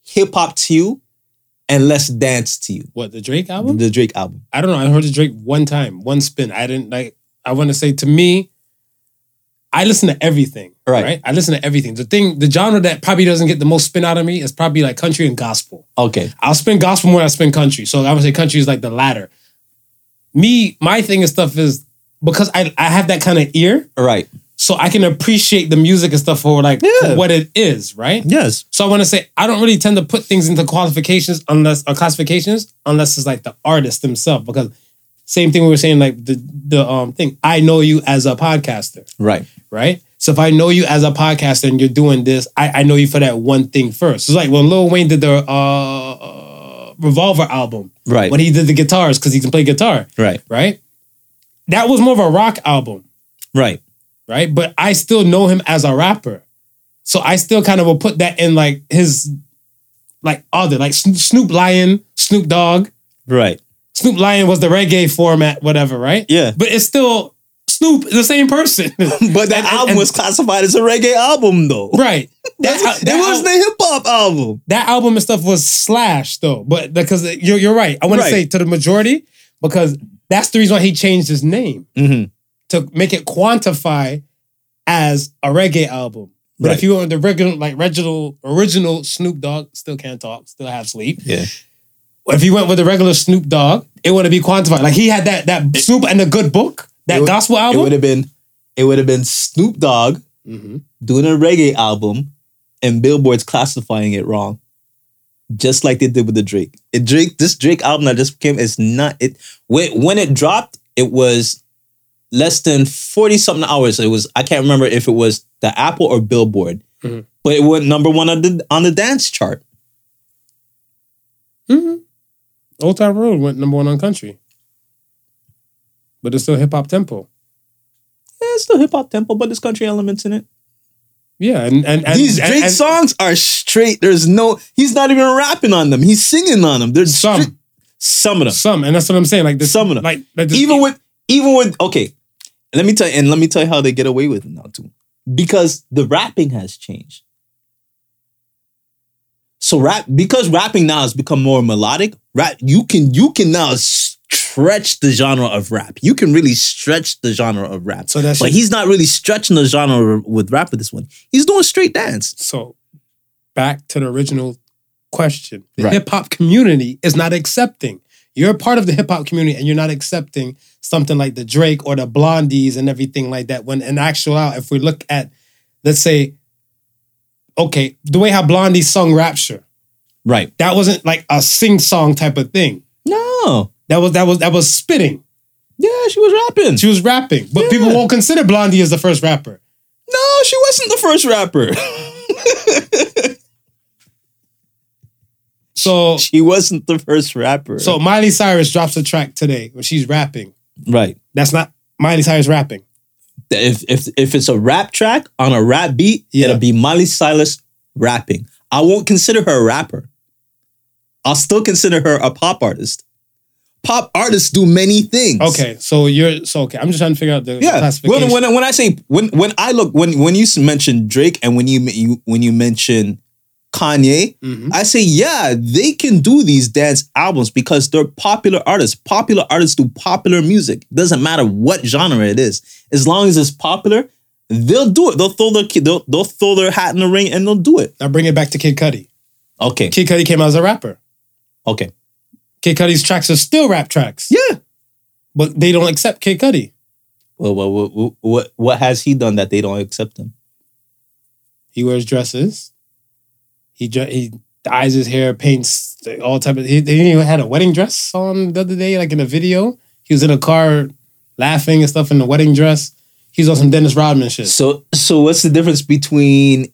hip hop to you and Let's dance to you? What the Drake album? The Drake album. I don't know. I heard the Drake one time, one spin. I didn't like. I want to say to me, I listen to everything. Right. Right. I listen to everything. The thing, the genre that probably doesn't get the most spin out of me is probably like country and gospel. Okay. I'll spin gospel more than I spin country. So I would say country is like the latter. Me, my thing and stuff is because I, I have that kind of ear, right. So I can appreciate the music and stuff for like Yeah. what it is, right? Yes. So I want to say I don't really tend to put things into qualifications unless or classifications unless it's like the artist themselves. Because same thing we were saying, like the the um thing. I know you as a podcaster, Right. right? So if I know you as a podcaster and you're doing this, I, I know you for that one thing first. It's like when Lil Wayne did the uh, uh Revolver album, Right. when he did the guitars because he can play guitar, right. right? That was more of a rock album Right. Right? But I still know him as a rapper. So I still kind of will put that in like his like other, like Snoop Lion, Snoop Dogg. Right. Snoop Lion was the reggae format, whatever, right? Yeah. But it's still Snoop, the same person. But that And- album and- was classified as a reggae album, though. right. That, that it was al- the hip hop album. that album and stuff was slash though. But because you're you're right. I want Right. to say to the majority, because that's the reason why he changed his name. Mm-hmm. To make it quantify as a reggae album. But Right. if you want the regular, like original, original Snoop Dogg, still can't talk, still have sleep. Yeah. If you went with the regular Snoop Dogg, it would be quantified. Like he had that that Snoop and the Good Book, that It would- gospel It album. would have been it would have been Snoop Dogg Mhm. doing a reggae album and Billboard's classifying it wrong. Just like they did with the Drake. It Drake, this Drake album that just came is not it when when it dropped, it was less than 40 something hours. It was I can't remember if it was the Apple or Billboard. Mhm. But it went number one on the on the dance chart. Mhm. Old Town Road went number one on country, but it's still hip hop tempo. Yeah, it's still hip hop tempo, but there's country elements in it. Yeah, and and, and These and- Drake and songs are straight. There's no. He's not even rapping on them. He's singing on them. There's Some. stri- Some of them. Some, and that's what I'm saying. Like this, Some of them. like, like this- even with even with okay let me tell you and let me tell you how they get away with it now too because the rapping has changed so rap because rapping now has become more melodic rap you can you can now stretch the genre of rap you can really stretch the genre of rap So that's but he's not really stretching the genre with rap with this one he's doing straight dance So back to the original question. The Right. hip hop community is not accepting. You're a part of the hip hop community and you're not accepting something like the Drake or the Blondies and everything like that. When in actual, out, if we look at, let's say, okay, the way how Blondie sung Rapture, right that wasn't like a sing song type of thing. no That was that was that was spitting. yeah she was rapping She was rapping, but people won't consider Blondie as the first rapper. no she wasn't the first rapper So she wasn't the first rapper so Miley Cyrus drops a track today where she's rapping. right That's not Miley Cyrus rapping. if if if it's a rap track on a rap beat, Yeah. it'll be Miley Cyrus rapping. I won't consider her a rapper. I'll still consider her a pop artist. Pop artists do many things. Okay, so you're so okay. I'm just trying to figure out the Yeah. classification. When, when when I say when when I look when when you mention Drake and when you, you when you mention Kanye, Mhm. I say yeah, they can do these dance albums because they're popular artists. Popular artists do popular music. Doesn't matter what genre it is. As long as it's popular, they'll do it. They'll throw their they'll, they'll throw their hat in the ring and they'll do it. Now bring it back to Kid Cudi. Okay. Kid Cudi came out as a rapper. Okay. Kid Cudi's tracks are still rap tracks, Yeah. but they don't accept Kid Cudi. Well, well, what, what what has he done that they don't accept him? He wears dresses. He he dyes his hair, paints all type of. He, he even had a wedding dress on the other day, like in a video. He was in a car laughing and stuff in the wedding dress. He's on some Dennis Rodman shit. So so what's the difference between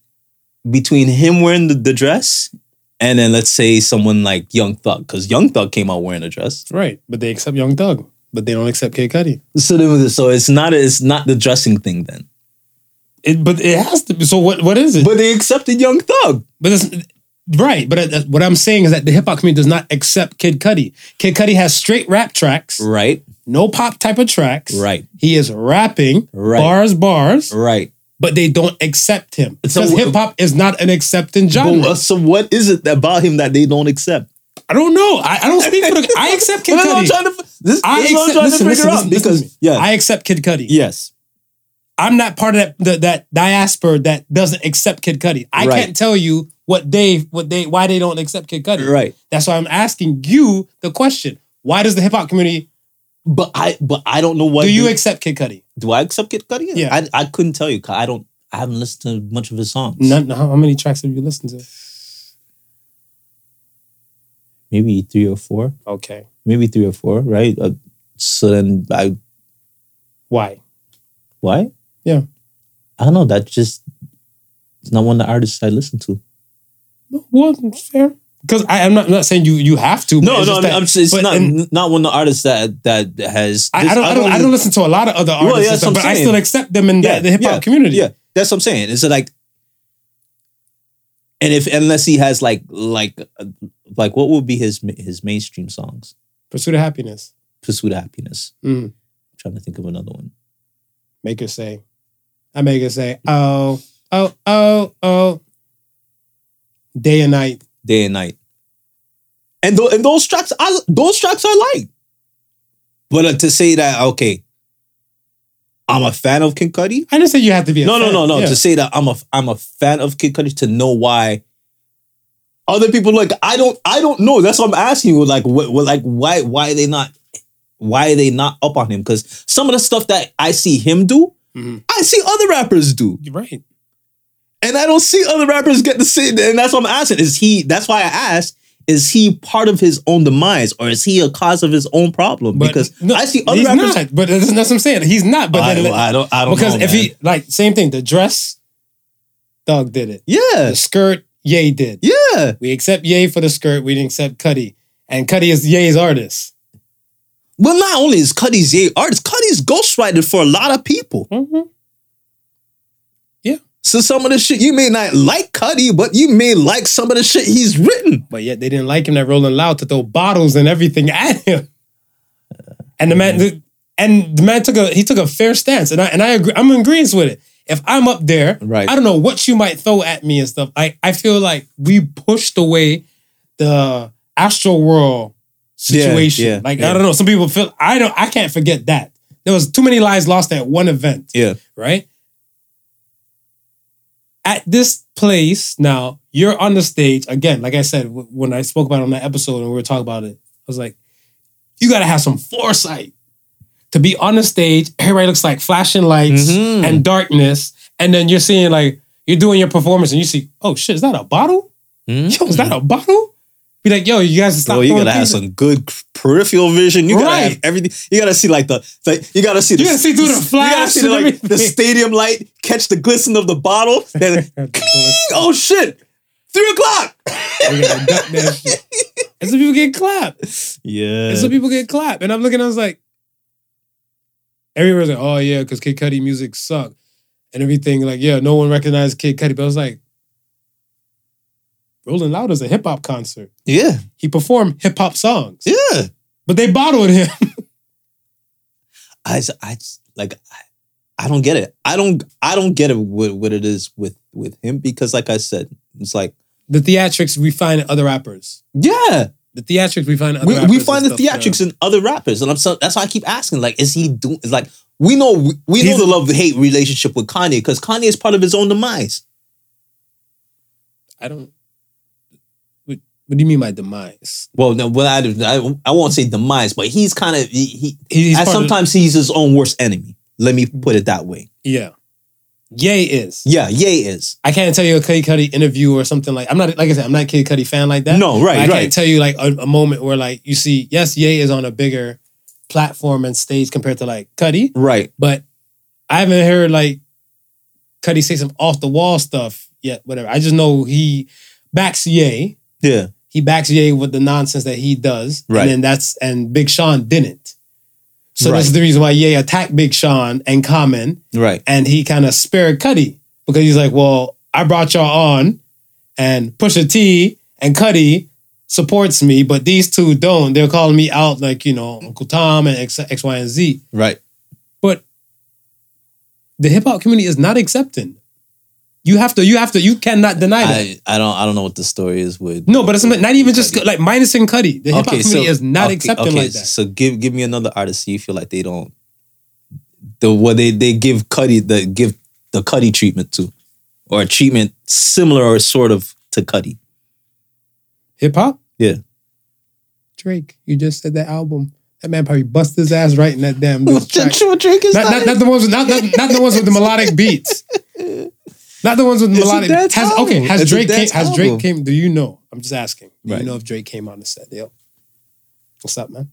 between him wearing the, the dress and then let's say someone like Young Thug? Because Young Thug came out wearing a dress. Right, but they accept Young Thug, but they don't accept Kid Cudi. So so it's not it's not the dressing thing then. It, but it has to be. So what? What is it? But they accepted Young Thug. But it's right. But uh, what I'm saying is that the hip hop community does not accept Kid Cudi. Kid Cudi has straight rap tracks, Right. no pop type of tracks. Right. He is rapping Right. bars, bars, Right. but they don't accept him So because wh- hip hop is not an accepting But, genre. uh, so what is it about him that they don't accept? I don't know. I, I don't speak for the. I accept Kid Cudi. trying to. This, I this is what I'm accept. trying Listen, to listen, figure listen, because yeah, I accept Kid Cudi. yes, I'm not part of that that, that diaspora that doesn't accept Kid Cudi. I Right. can't tell you what they what they why they don't accept Kid Cudi. right. That's why I'm asking you the question. Why does the hip hop community But I but I don't know what do you the- accept Kid Cudi? do I accept Kid Cudi? Yeah. I I couldn't tell you I don't I haven't listened to much of his songs. None, how how many tracks have you listened to? Maybe three or four. Okay. Maybe three or four, right? Uh, so then I Why? why? Yeah. I don't know. That just it's not one of the artists I listen to. Well, fair. Because I'm not, I'm not saying you you have to. No, no, I'm, that- just, it's but not not one of the artists that that has. I, I don't. I don't. I don't listen to a lot of other artists, Well, yeah, stuff, but I still accept them in Yeah, the, the hip hop yeah, community. Yeah, that's what I'm saying. It's like, and if unless he has like like like what would be his his mainstream songs? Pursuit of happiness. Pursuit of Happiness. Mm. I'm trying to think of another one. Make her say. I make her say, oh, oh, oh, oh. Day and night. Day and Night. And th- and those tracks, I those tracks I like. But uh, to say that okay, I'm a fan of Kid Cudi. I didn't say you have to be a No, no, fan. no, no. Yeah. To say that I'm a I'm a fan of Kid Cudi to know why other people like I don't I don't know. That's what I'm asking you. Like what, what like why why are they not why are they not up on him? Because some of the stuff that I see him do, Mhm. I see other rappers do. You're right. And I don't see other rappers get the same. And that's what I'm asking. Is he, that's why I asked, is he part of his own demise or is he a cause of his own problem? But because no, I see other he's rappers. Not, but that's, that's what I'm saying. He's not. But I, then, I don't, I don't because know, if man. he like same thing, the dress, Dog did it. yeah, The skirt, Ye did. yeah. We accept Ye for the skirt. We didn't accept Cudi, and Cudi is Ye's artist. Well, not only is Cudi's Ye artist, Cudi's ghostwriter for a lot of people. Mm-hmm. Yeah. So some of the shit you may not like Cudi, but you may like some of the shit he's written. But yet they didn't like him that Rolling Loud to throw bottles and everything at him. And the man and the man took a he took a fair stance. And I and I agree, I'm in agreement with it. If I'm up there, Right. I don't know what you might throw at me and stuff. I, I feel like we pushed away the Astroworld situation. yeah, like yeah. I don't know. Some people feel I don't I can't forget that. There was too many lives lost at one event Yeah. right? At this place now, you're on the stage again. Like I said, when I spoke about it on that episode and we were talking about it, I was like, you got to have some foresight to be on the stage. Everybody looks like flashing lights Mhm. and darkness, and then you're seeing like you're doing your performance and you see, oh shit, is that a bottle? Yo, is that a bottle? Be like, yo, you guys stop. Oh, you gotta have some good peripheral vision. You gotta Right. have everything. You gotta see like the, like you gotta see. The, You gotta see through the You gotta see like the stadium light, catch the glisten of the bottle. Then, oh shit, three o'clock. We gotta duck that shit. And some people get clapped. Yeah. And some people get clapped. And I'm looking, I was like, everybody's like, oh yeah, because Kid Cudi music sucked. And everything, like, yeah, no one recognized Kid Cudi. But I was like, Rolling Loud is a hip hop concert. yeah. He performed hip hop songs. Yeah. But they bottled him. I, I like I, I don't get it. I don't I don't get it what, what it is with with him because like I said, it's like the theatrics we find in other rappers. yeah, The theatrics we find in other we, rappers. we find the theatrics in other rappers, and I'm so that's why I keep asking. Like, is he doing? It's like we know we, we know the love hate relationship with Kanye because Kanye is part of his own demise. I don't. What, do you mean by demise? Well, no, well, I, I, I won't say demise, but he's kind of he, he He- he's part of- sometimes he's his own worst enemy. Let me put it that way. yeah. Ye is. Yeah, Ye is. I can't tell you a Kid Cudi interview or something like. I'm not like I said. I'm not a Kid Cudi fan like that. No, right, I right. can't tell you like a, a moment where like you see yes, Ye is on a bigger platform and stage compared to like Cudi, Right. but I haven't heard like Cudi say some off the wall stuff yet. Whatever. I just know he backs Ye. Yeah. He backs Ye with the nonsense that he does, Right. and then that's and Big Sean didn't. So Right. this is the reason why Ye attacked Big Sean and Common Right. and he kind of spared Cudi because he's like, well, I brought y'all on, and Pusha T and Cudi supports me, but these two don't. They're calling me out like you know Uncle Tom and X, X Y, and Z. Right. But the hip hop community is not accepting. You have to. You have to. You cannot deny that. I, I don't I don't know what the story is with. no, but it's not not even just like minusing Cudi. The hip hop Okay, community so- is not okay, accepting okay, like that. So give give me another artist you feel like they don't the what they they give Cudi the give the Cudi treatment to, or a treatment similar or sort of to Cudi. Hip hop. Yeah. Drake, you just said that album. That man probably bust his ass writing that damn. Drake is not, not, not the ones not, not, not the ones with the melodic beats. Not the ones with melodic. Has, okay, has It's Drake came, has Drake came? Do you know? I'm just asking. Do Right. you know if Drake came on the set? "Yo, what's up, man?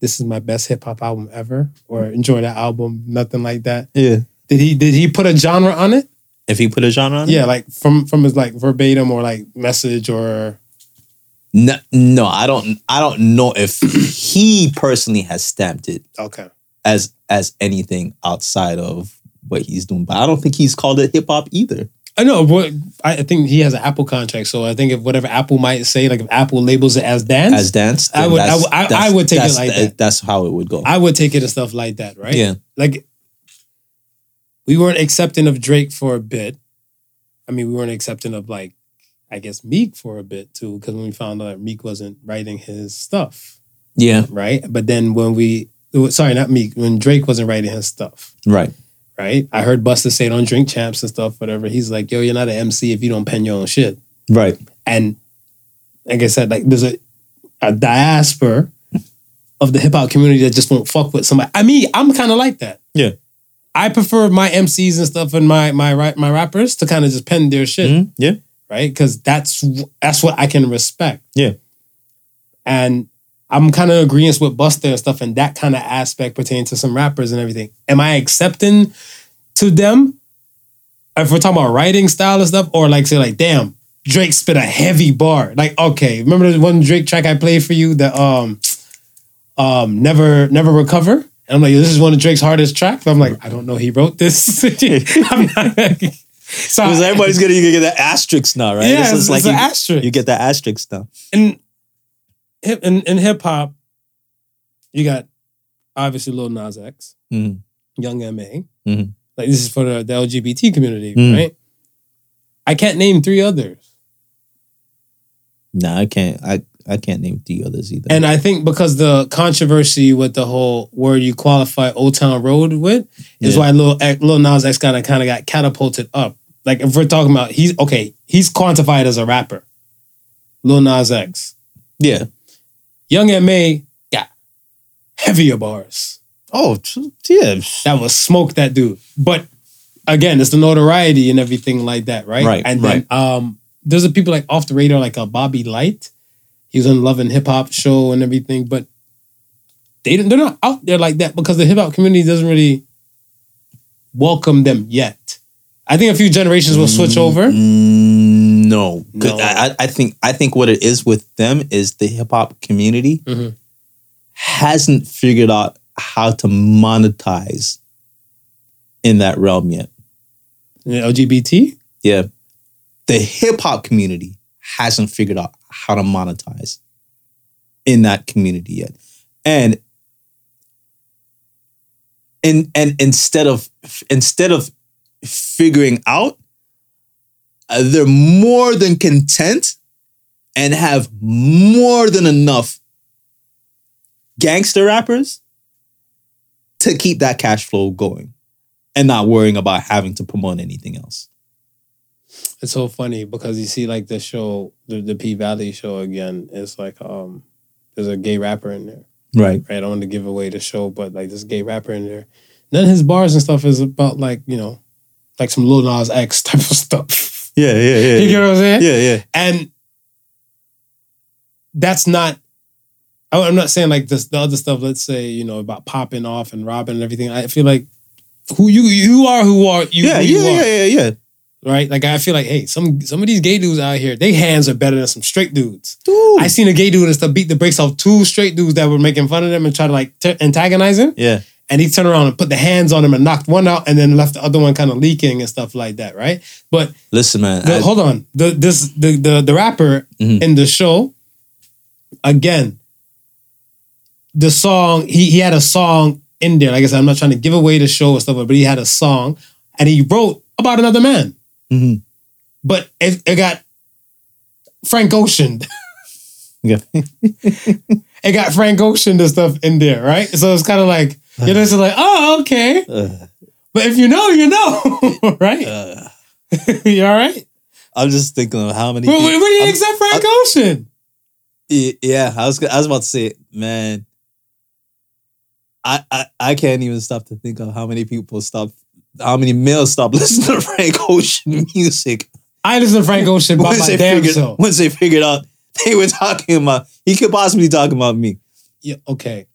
This is my best hip hop album ever," or enjoy that album? Nothing like that. Yeah. Did he? Did he put a genre on it? If he put a genre on it? Yeah, like from from his like verbatim or like message or No, no, I don't I don't know if he personally has stamped it okay. as as anything outside of what he's doing. But I don't think he's called it hip hop either. I know, but I think he has an Apple contract, so I think if whatever Apple might say, like if Apple labels it as dance, As dance, I would- I would- I- I would take it like that. That's how it would go. I would take it and stuff like that, right? Yeah. Like we weren't accepting of Drake for a bit. I mean, we weren't accepting of like, I guess Meek for a bit too, because when we found out that Meek wasn't writing his stuff, Yeah, right? But then when we, sorry, not Meek, when Drake wasn't writing his stuff, right. Right? I heard Busta say don't Drink Champs and stuff, whatever. He's like, yo, you're not an MC if you don't pen your own shit. Right. And like I said, like there's a, a diaspora of the hip hop community that just won't fuck with somebody. I mean, I'm kind of like that. Yeah. I prefer my MCs and stuff and my my my rappers to kind of just pen their shit, Mhm. Yeah. right? Because that's that's what I can respect. Yeah. And I'm kind of agreeing with Busta and stuff, and that kind of aspect pertaining to some rappers and everything. Am I accepting to them? If we're talking about writing style and stuff, or like say like, damn, Drake spit a heavy bar. Like, okay, remember the one Drake track I played for you, the um, um, never never recover. And I'm like, this is one of Drake's hardest tracks. I'm like, I don't know he wrote this. I'm not, so Because everybody's gonna you get that asterisk now, right? Yeah, This is it's- like you, asterisk. you get that asterisk now. hip in, in hip hop, you got obviously Lil Nas X, Mhm. Young M.A. Mhm. Like this is for the, the LGBT community, Mm. right? I can't name three others. Nah, I can't. I I can't name three others either. And I think because the controversy with the whole word you qualify Old Town Road with is Yeah. why Lil, Lil Nas X kind of kind of got catapulted up. Like if we're talking about he's okay, he's quantified as a rapper. Lil Nas X. yeah. Young M.A. got heavier bars. Oh, yeah. That was smoke that dude. But again, it's the notoriety and everything like that, right? Right, And then um there's a people like off the radar, like a Bobby Light. He was on Love and Hip Hop show and everything, but they they're not out there like that because the hip hop community doesn't really welcome them yet. I think a few generations will switch over. Mm, no, No. I, I- think I think what it is with them is the hip hop community Mhm. hasn't figured out how to monetize in that realm yet. LGBT. Yeah, the hip hop community hasn't figured out how to monetize in that community yet, and and and instead of instead of figuring out, uh, they're more than content and have more than enough gangster rappers to keep that cash flow going and not worrying about having to promote anything else. It's so funny because you see like the show, the, the P Valley show again. It's like um there's a gay rapper in there. Right. right? I don't want to give away the show, but like this gay rapper in there. None of his bars and stuff is about like, you know, like some Lil Nas X type of stuff. Yeah, yeah, yeah. you get what I'm saying? Yeah, yeah. And that's not I'm not saying like this the other stuff, let's say, you know, about popping off and robbing and everything. I feel like who you you are who are you, Yeah, who you yeah, are, yeah, yeah, yeah. right? Like I feel like, hey, some some of these gay dudes out here, they hands are better than some straight dudes. Dude. I seen a gay dude and stuff beat the brakes off two straight dudes that were making fun of them and try to like t- antagonize him. yeah. And he turned around and put the hands on him and knocked one out and then left the other one kind of leaking and stuff like that, right? But Listen, man. the, I- hold on, the this the the, the rapper Mhm. in the show, again, the song he he had a song in there. Like I said, I'm not trying to give away the show or stuff, but he had a song and he wrote about another man, Mhm. but it, it got Frank Ocean. Yeah. it got Frank Ocean and stuff in there, right? So it's kind of like you're just like, oh, okay. Uh, But if you know, you know, right? uh, you all right? I'm just thinking of how many. What, what, people- what do you accept Frank Ocean? Yeah, I was I was about to say, man. I, I I can't even stop to think of how many people stop, how many males stop listening to Frank Ocean music I listen to Frank Ocean by once my damn figured self. once they figured out they were talking about he could possibly talk about me, Yeah, okay.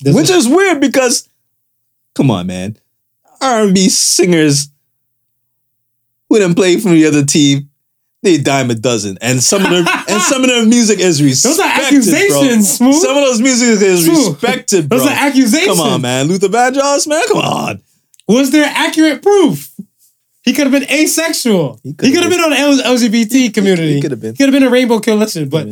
There's which a- is weird because, come on, man, R&B singers who didn't play for the other team. They dime a dozen, and some of their and some of their music is respected. those are bro. accusations, Smooth. Some of those music is Smooth. respected, bro. Those are accusations. Come on, man. Luther Vandross, man. Come on. Was there accurate proof? He could have been asexual. He could have been on the LGBT community. He could've been. He could have been a rainbow coalition. But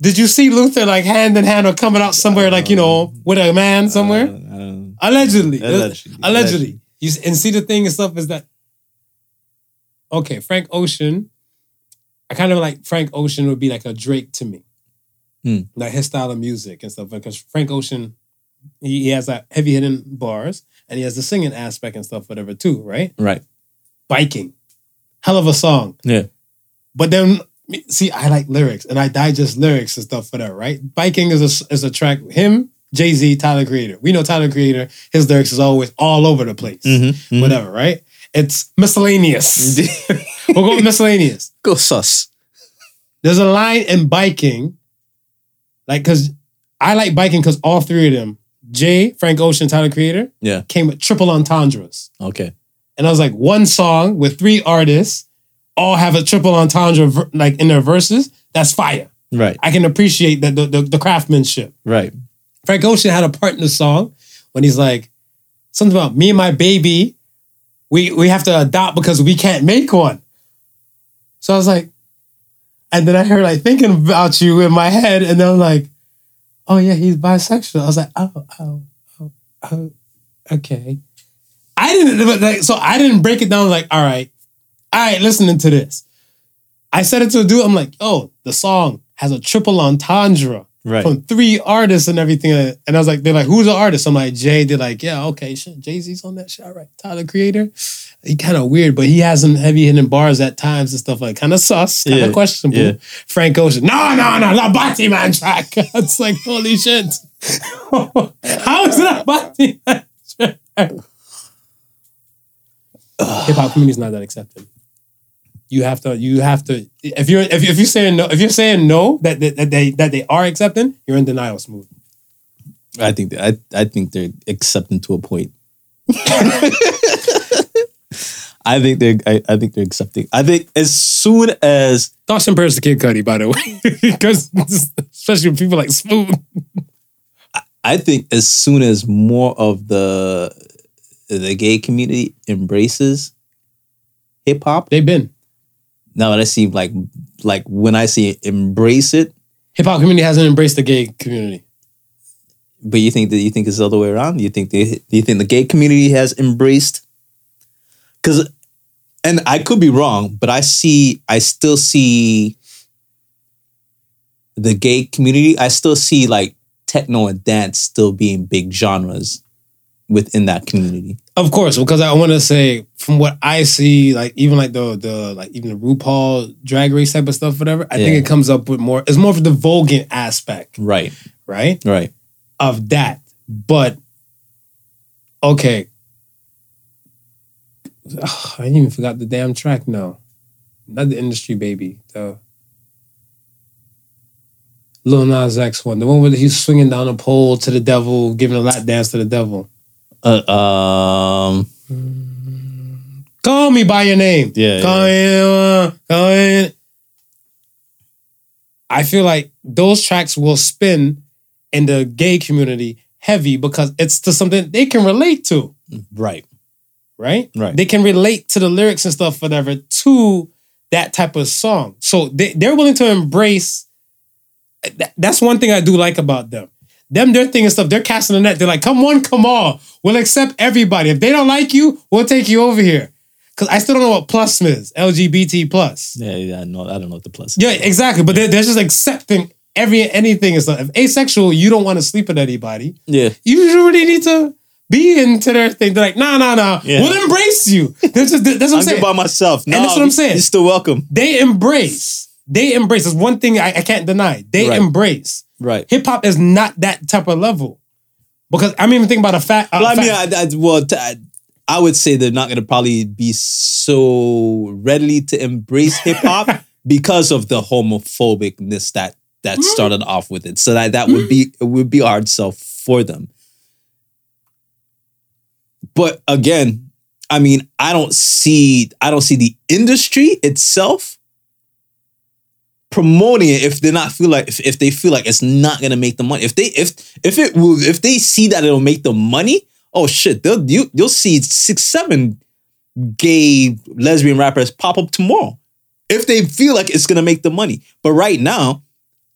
did you see Luther like hand in hand or coming out somewhere like you know with a man somewhere? I don't- I don't- Allegedly. Allegedly. Allegedly. You and see the thing and stuff is that okay, Frank Ocean. I kind of like Frank Ocean would be like a Drake to me. Hmm. Like his style of music and stuff. Because Frank Ocean, he, he has that heavy hitting bars and he has the singing aspect and stuff, whatever, too, right? Right. Biking. Hell of a song. Yeah. But then see, I like lyrics and I digest lyrics and stuff for that, right? Biking is a is a track. Him, Jay Z, Tyler Creator. We know Tyler Creator. His lyrics is always all over the place. Mhm, mhm. Whatever, right? It's miscellaneous. we'll go with miscellaneous. Go sus. There's a line in biking, like because I like biking because all three of them, Jay, Frank Ocean, Tyler Creator, Yeah. came with triple entendres. Okay. And I was like, one song with three artists all have a triple entendre like in their verses. That's fire. Right. I can appreciate the the, the, the craftsmanship. Right. Frank Ocean had a part in the song when he's like something about me and my baby. We we have to adopt because we can't make one. So I was like, and then I heard like thinking about you in my head, and then I'm like, oh yeah, he's bisexual. I was like, oh oh oh, oh okay. I didn't like so I didn't break it down like all right, all right, listening to this. I said it to a dude. I'm like, oh, the song has a triple entendre Right. from three artists and everything. And I was like, they're like, who's the artist? I'm like, Jay. They're like, yeah, okay, shit. Jay Z's on that shit. All right, Tyler Creator. He kind of weird, but he has some heavy hitting bars at times and stuff like kind of sus, kind of Yeah, questionable. yeah. Frank Ocean, no, no, no, the Bati Man track. it's like, holy shit. How is that Bati Man track? Hip hop community's not that accepting. You have to. You have to. If you're if, if you're saying no, if you're saying no that, that, that they that they are accepting, you're in denial. Smooth. I think that, I I think they're accepting to a point. I think they're I, I think they're accepting. I think as soon as Thoughts and prayers to Kid Cudi, by the way, because especially with people like Smooth. I think as soon as more of the the gay community embraces hip hop, They've been now that I see like like when I see embrace it, hip hop community hasn't embraced the gay community. but you think that you think it's the other way around? You think they do you think the gay community has embraced? Because, and I could be wrong, but I see I still see the gay community. I still see like techno and dance still being big genres within that community. Of course, because I want to say from what I see, like even like the the like even the RuPaul drag race type of stuff, whatever. I think it comes up with more. It's more of the vulgate aspect, Right. right? Right. Of that, but okay. Ugh, I didn't even forgot the damn track. No, not the industry baby. The Lil Nas X one, the one where he's swinging down a pole to the devil, giving a lap dance to the devil. Uh, um. Call me by your name. Yeah, Call me, uh, call me. I feel like those tracks will spin in the gay community heavy because it's to something they can relate to, Right. right? Right. They can relate to the lyrics and stuff, whatever, to that type of song. So they, they're willing to embrace. that- That's one thing I do like about them. Them, their thing and stuff, they're casting the net. They're like, come on, come on. We'll accept everybody. If they don't like you, we'll take you over here. Because I still don't know what plus is, LGBT plus. Yeah. Yeah. No, I don't know what the plus. is. Yeah, exactly. But they're, they're just accepting every anything and stuff. If asexual, you don't want to sleep with anybody. Yeah. You really need to be into their thing. They're like, nah, nah, nah. Yeah. We'll embrace you. That's, just, that's what I'm I'm saying. by myself. No, that's what I'm saying. You're still welcome. they embrace. They embrace. That's one thing I, I can't deny. They Right. embrace. Right. Hip hop is not that type of level. Because I'm even thinking about a fact. Well, I mean, I, I, well, t- I, would say they're not going to probably be so readily to embrace hip hop because of the homophobicness that that mm. started off with it. So that that would be it would be a hard sell for them. But again, I mean, I don't see I don't see the industry itself promoting it if they're not feel like if, if they feel like it's not gonna make the money. If they if if it will if they see that it'll make the money, oh shit, they'll you you'll see six, seven gay lesbian rappers pop up tomorrow. If they feel like it's gonna make the money. But right now,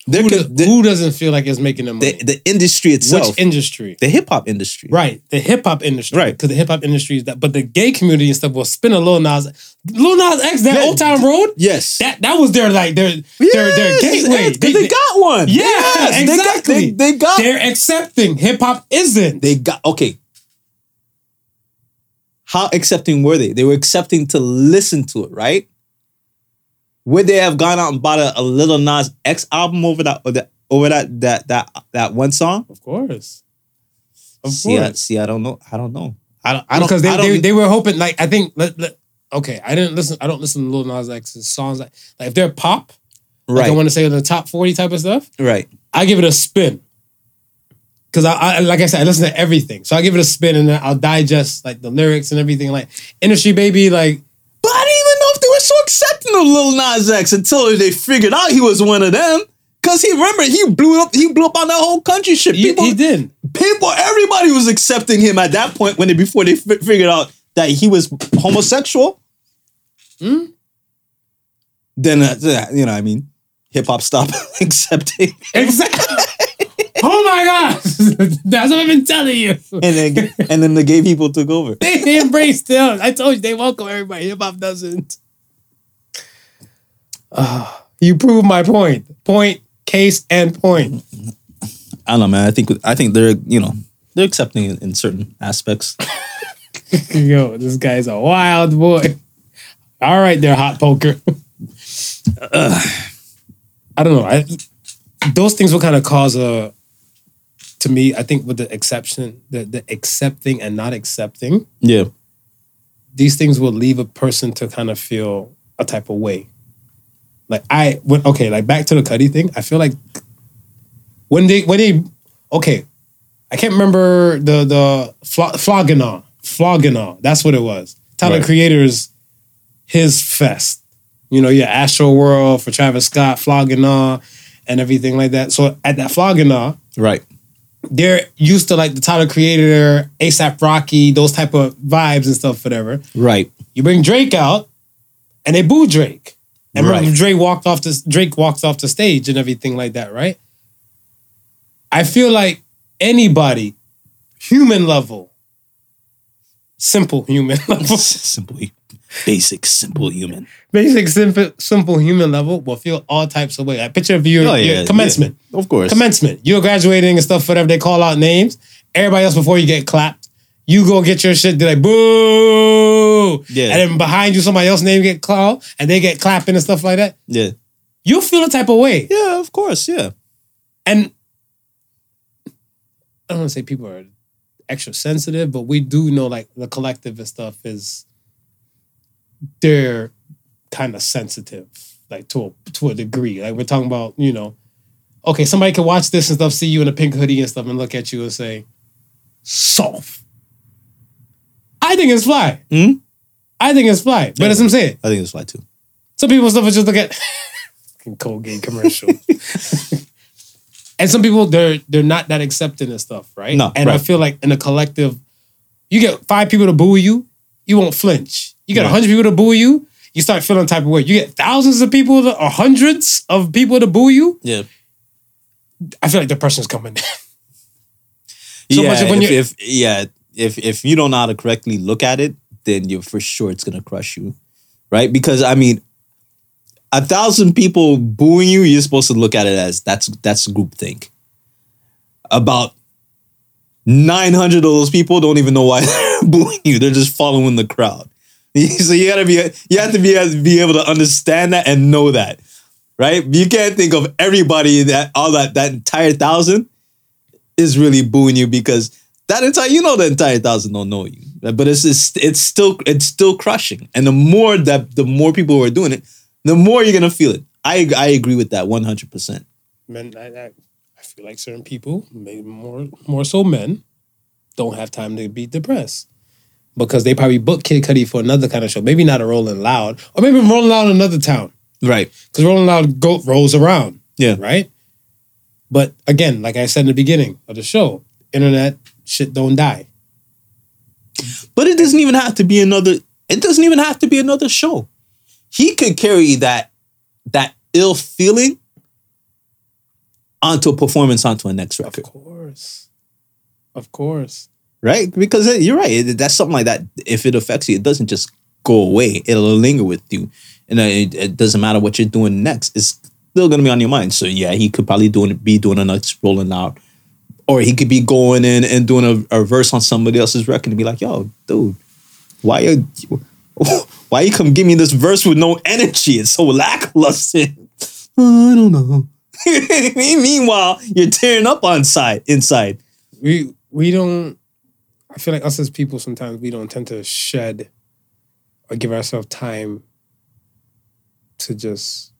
who, con- does, the, who doesn't feel like it's making them money? the, the industry itself, Which industry? the hip hop industry. Right, the hip hop industry, Right. Because the hip hop industry is that, but the gay community and stuff will spin a Lil Nas, Lil Nas X, that Yeah. Old Town Road. Yes. That that was their like their their their Yes, gateway. yes, 'cause they, got one. yeah, Yes, they got- exactly. They they got, They're accepting. Hip hop isn't. they got okay. How accepting were they? They were accepting to listen to it, right? Would they have gone out and bought a, a Little Nas X album over that over that over that that that, that one song? of course, of see, I, course. see, I don't know. I don't know. I don't. I don't because they, I don't, they they were hoping like I think let, let- okay I didn't listen I don't listen to Lil Nas X's songs like, like if they're pop like I want to say in the top forty type of stuff right. I give it a spin. Cause I, I like I said, I listen to everything. So I give it a spin and then I'll digest like the lyrics and everything. Like industry baby, like But I didn't even know if they were so accepting of Lil Nas X until they figured out he was one of them. Cause he remember he blew up. He blew up on that whole country shit. He, People, he did. people, everybody was accepting him at that point when they before they fi- figured out that he was homosexual. Hmm? Then uh, you know, I mean, hip hop stopped accepting, Exactly. Oh my gosh. That's what I've been telling you. and then and then the gay people took over. They embraced them. I told you they welcome everybody. Hip hop doesn't. Ah, you prove my point. Point, case, and point. I don't know, man. I think I think they're you know they're accepting in, in certain aspects. Yo, this guy's a wild boy. All right, there, hot poker. I don't know. I, those things will kind of cause a, to me, I think with the exception, the, the accepting and not accepting, Yeah, these things will leave a person to kind of feel a type of way. Like I, when, okay, like back to the Cudi thing, I feel like when they, when they, okay, I can't remember the, the Flo- Flog Gnaw, Floginaw, that's what it was. Tyler Right. Creator's, his fest. You know, yeah, Astroworld for Travis Scott, Flog Gnaw, and everything like that. So at that Flog Gnaw, right. They're used to like the Tyler Creator, ASAP Rocky, those type of vibes and stuff, whatever. Right. You bring Drake out, and they boo Drake. And remember, Drake walked off the Drake walks off the stage and everything like that, right? I feel like anybody, human level, simple human level, simple, basic, simple human. basic simple simple human level will feel all types of way. I picture of you, Oh, your yeah, commencement, yeah. Of course. commencement. You're graduating and stuff, whatever they call out names. Everybody else before you get clapped, you go get your shit. They're like boo, Yeah. and then behind you somebody else's name get called and they get clapping and stuff like that. Yeah. You feel a type of way, Yeah, of course. Yeah. and I don't want to say people are extra sensitive, but we do know like the collective and stuff is they're kind of sensitive, like to a to a degree. Like we're talking about, you know, okay, somebody can watch this and stuff, see you in a pink hoodie and stuff, and look at you and say, soft. I think it's fly. Hmm? I think it's fly. But Yeah. as I'm saying, I think it's fly too. some people stuff are just look at Colgate commercial. and some people they're they're not that accepting and stuff, right? No, and I feel like in a collective, you get five people to boo you, you won't flinch. You got a hundred people to boo you, you start feeling type of way. You get thousands of people to, or hundreds of people to boo you. Yeah. I feel like the person's coming. So yeah. much of when if, you- if yeah, if if you don't know how to correctly look at it, then you're for sure it's gonna crush you, right? Because I mean, a thousand people booing you, you're supposed to look at it as that's that's groupthink. About nine hundred of those people don't even know why they're booing you; they're just following the crowd. So you gotta be you have to be be able to understand that and know that, right? You can't think of everybody that all that that entire thousand is really booing you because that entire you know the entire thousand don't know you, but it's it's, it's still it's still crushing. And the more that the more people who are doing it, the more you're gonna feel it. I I agree with that one hundred percent. men, I, I, feel like certain people, maybe more more so men, don't have time to be depressed because they probably booked Kid Cudi for another kind of show. Maybe not a Rolling Loud, or maybe Rolling Loud in another town Right. because Rolling Loud go, rolls around, Yeah. right? But again, like I said in the beginning of the show, internet shit don't die. But it doesn't even have to be another. It doesn't even have to be another show. He could carry that that ill feeling onto a performance onto a next record. Of course, of course. Right? Because you're right. That's something like that. If it affects you, it doesn't just go away. It'll linger with you, and uh, it, it doesn't matter what you're doing next. It's still gonna be on your mind. So yeah, he could probably doing be doing a next Rolling Loud, or he could be going in and doing a, a verse on somebody else's record and be like, "Yo, dude, why you why you come give me this verse with no energy? It's so lackluster." I don't know. Meanwhile, you're tearing up on side inside. we we don't i feel like us as people sometimes we don't tend to shed or give ourselves time to just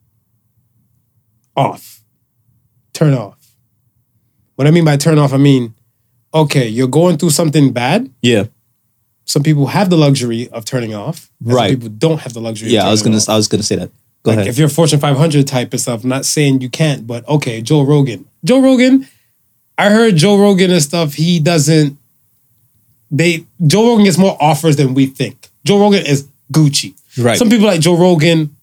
off turn off what i mean by turn off i mean okay you're going through something bad Yeah, some people have the luxury of turning off and some Right. people don't have the luxury yeah. of I was gonna off. I was gonna say that. Go like ahead. if you're Fortune 500 type of stuff, I'm not saying you can't, but okay, Joe Rogan. Joe Rogan, I heard Joe Rogan and stuff, he doesn't, they, Joe Rogan gets more offers than we think. Joe Rogan is Gucci. Right. Some people like Joe Rogan,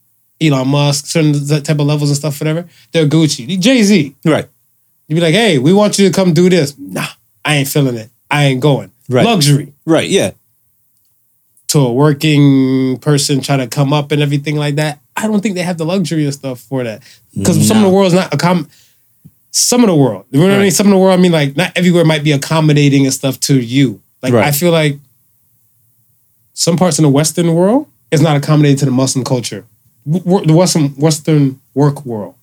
Elon Musk, certain type of levels and stuff, whatever, they're Gucci. Jay Z, right. you'd be like, hey, we want you to come do this. Nah, I ain't feeling it. I ain't going. Right. Luxury Right. Yeah. to a working person trying to come up and everything like that. I don't think they have the luxury of stuff for that because some of the world's not accom. Some of the world, you know what I mean. Some of the world, I mean, like not everywhere might be accommodating and stuff to you. Like Right. I feel like some parts in the Western world is not accommodated to the Muslim culture, the Western Western work world,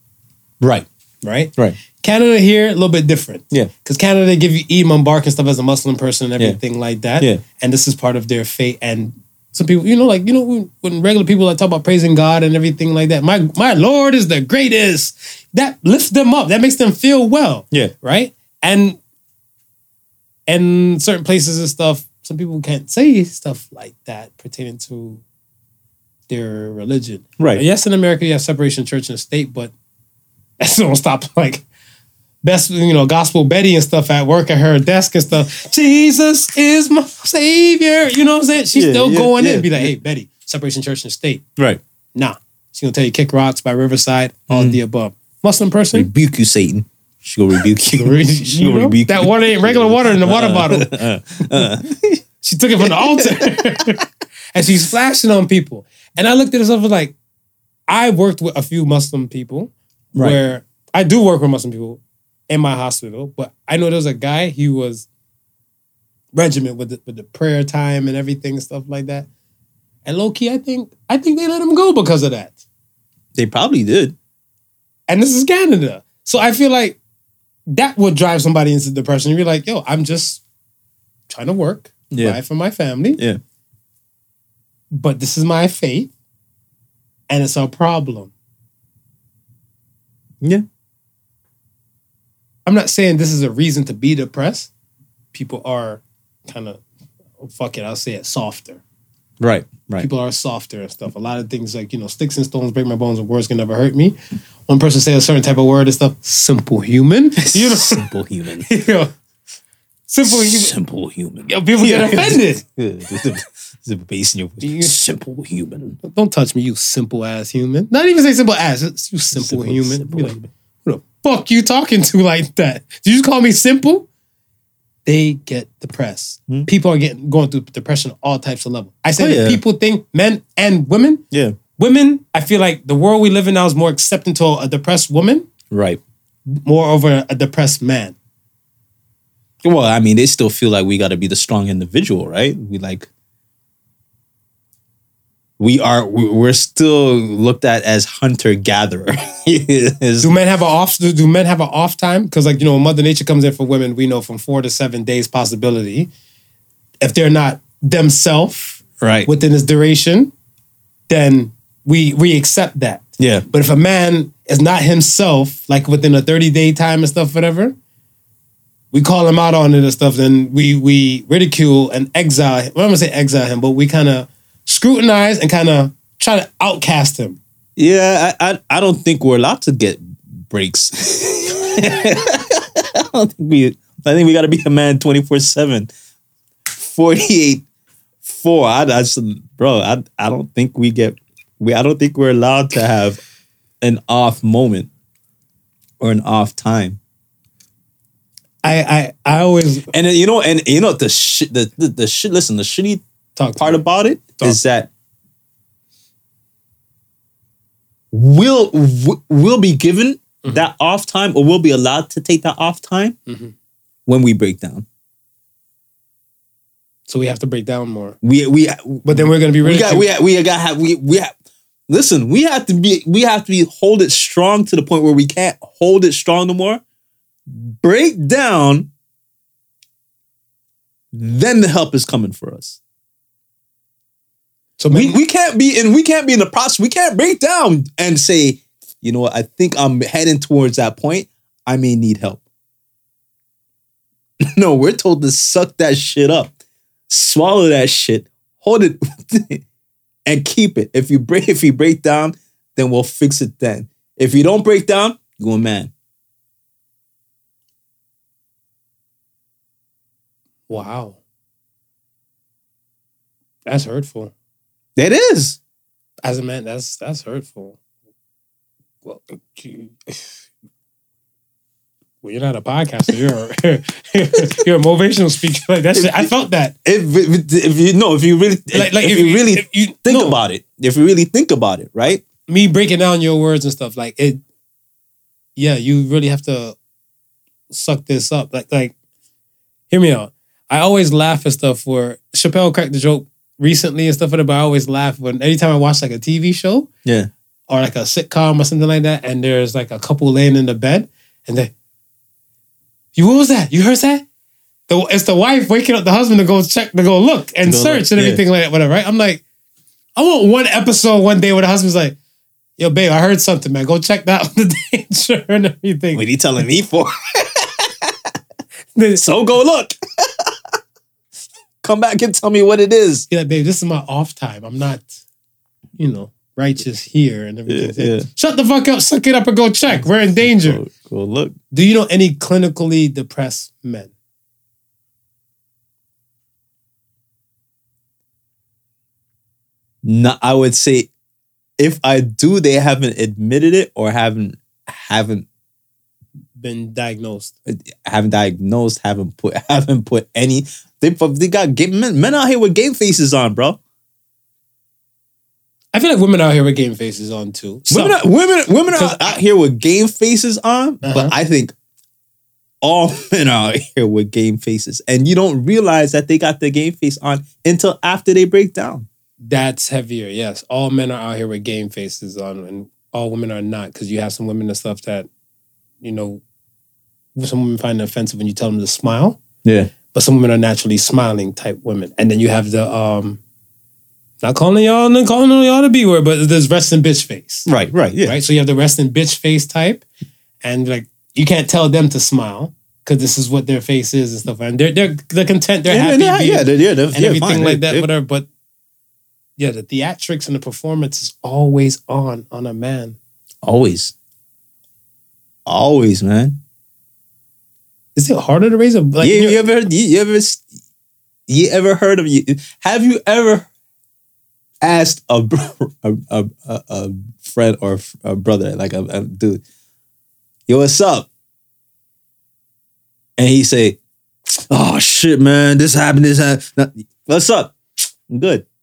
Right. right? Right. Canada here a little bit different. Yeah. Because Canada they give you Imam Bark and stuff as a Muslim person and Yeah. everything like that. Yeah. And this is part of their fate. And some people, you know, like, you know, when, when regular people like talk about praising God and everything like that, my my Lord is the greatest. That lifts them up. That makes them feel well. Yeah. Right? And and certain places and stuff, some people can't say stuff like that pertaining to their religion. Right. Yes, in America you have separation of church and state, but that still don't stop like best you know gospel Betty and stuff at work at her desk and stuff. Jesus is my savior. You know what I'm saying? She's Yeah, still yeah, going in and be like, yeah. hey Betty, separation of church and state. Right. Nah, she's gonna tell you kick rocks by Riverside, all Mm. the above. Muslim person. Rebuke you, Satan. She gonna rebuke you. she gonna rebuke that you. water ain't regular water in the water uh, bottle. Uh, uh. she took it from the altar and she's flashing on people. And I looked at this and was like, I worked with a few Muslim people Right. where I do work with Muslim people in my hospital, but I know there was a guy, he was regiment with the, with the prayer time and everything and stuff like that. And low key, I think I think they let him go because of that. They probably did. And this is Canada. So I feel like that would drive somebody into depression. You'd be like, yo, I'm just trying to work, Yeah. provide for my family. Yeah. But this is my faith. And it's a problem. Yeah. I'm not saying this is a reason to be depressed. People are kind of, oh, fuck it, I'll say it, softer. Right. Right. People are softer and stuff. A lot of things like, you know, sticks and stones break my bones and words can never hurt me. One person say a certain type of word and stuff, simple human. You know, Simple human. you know, simple human. Simple human. Yo, people get offended. A bass in your voice. Simple human. Don't touch me, you simple ass human. Not even say simple ass, you simple, Simple- human. simple Be like, human. who the fuck you talking to like that? Did you just call me simple? They get depressed. Hmm? People are getting going through depression all types of levels. I said Oh, yeah. people think men and women. Yeah. Women, I feel like the world we live in now is more accepting to a depressed woman, Right. more over a depressed man. Well, I mean, they still feel like we got to be the strong individual, right? We like, we are, we- we're still looked at as hunter gatherer. Do men have an off? Do, do men have an off time? Because like you know, Mother Nature comes in for women, we know from four to seven days possibility. If they're not themselves right. within this duration, then we we accept that. yeah. But if a man is not himself, like within a thirty day time and stuff, whatever, we call him out on it and stuff. Then we we ridicule and exile. Well, I'm gonna say exile him, but we kind of scrutinize and kind of try to outcast him. Yeah. I, I, I don't think we're allowed to get breaks. I don't think we, I think we got to be a man 24 7, 48 4. I, I just, bro, I, I don't think we get, we, I don't think we're allowed to have an off moment or an off time. I I I always And you know, and you know the shit, the, the the shit. Listen, the shitty talk part about it is Talk. that we'll we'll be given Mm-hmm. that off time, or we'll be allowed to take that off time Mhm. when we break down. So we have to break down more. We we But then we're gonna be we really got we we got have we we have. Listen, we have to be we have to be hold it strong to the point where we can't hold it strong no more. Break down, then the help is coming for us. so We, we can't be in we can't be in the process. We can't break down and say, you know what, I think I'm heading towards that point. I may need help. no, we're told to suck that shit up, swallow that shit, hold it, and keep it. If you break, if you break down, then we'll fix it then. If you don't break down, you a man. Wow. That's hurtful. It is. As a man, that's that's hurtful. Well, gee. well, you're not a podcaster. You're a, you're a motivational speaker. Like that shit. I felt that. If, if you know, if you really, Like, like if, you really if you think no, about it, if you really think about it, right? me breaking down your words and stuff like it. Yeah, you really have to suck this up. Like, like, hear me out. I always laugh at stuff where Chappelle cracked the joke recently and stuff like that, but I always laugh when anytime I watch like a TV show Yeah. or like a sitcom or something like that, and there's like a couple laying in the bed, and they, you what was that? You heard that? The, it's the wife waking up the husband to go check, to go look and go search look, and yeah. everything like that, whatever. Right? I'm like, I want one episode one day where the husband's like, "Yo, babe, I heard something, man. Go check that out the danger and everything." What are you telling me for? So go look. Come back and tell me what it is. Like, babe, this is my off time. I'm not, you know, righteous here and everything. Yeah, yeah. Shut the fuck up, suck it up, and go check. We're in danger. Go look. Do you know any clinically depressed men? No, I would say if I do, they haven't admitted it or haven't haven't Been diagnosed. Uh, haven't diagnosed, haven't put haven't put any. They they got game, men, men out here with game faces on, bro. I feel like women out here with game faces on too. Women, Some. are, women, women are 'Cause- out here with game faces on, Uh-huh. but I think all men are out here with game faces, and you don't realize that they got their game face on until after they break down. That's heavier. Yes, all men are out here with game faces on, and all women are not. Because you have some women and stuff that, you know, some women find it offensive when you tell them to smile, Yeah, but some women are naturally smiling type women. And then you have the um, not calling y'all, not calling y'all the B word, but there's resting bitch face. right, right, yeah, right? So you have the resting bitch face type, and like you can't tell them to smile because this is what their face is and stuff. And they're they're they're content, they're yeah, happy, yeah, yeah, they're, yeah, they're, and yeah, everything fine. like that, they- whatever. But yeah, the theatrics and the performance is always on on a man. Always, always, man. Is it harder to raise a like? you, you're- ever, you, you ever, you ever heard of you? Have you ever asked a a, a, a, friend or a brother, like a, a dude, yo, what's up? And he say, "Oh shit, man, this happened. This happened. What's up? I'm good."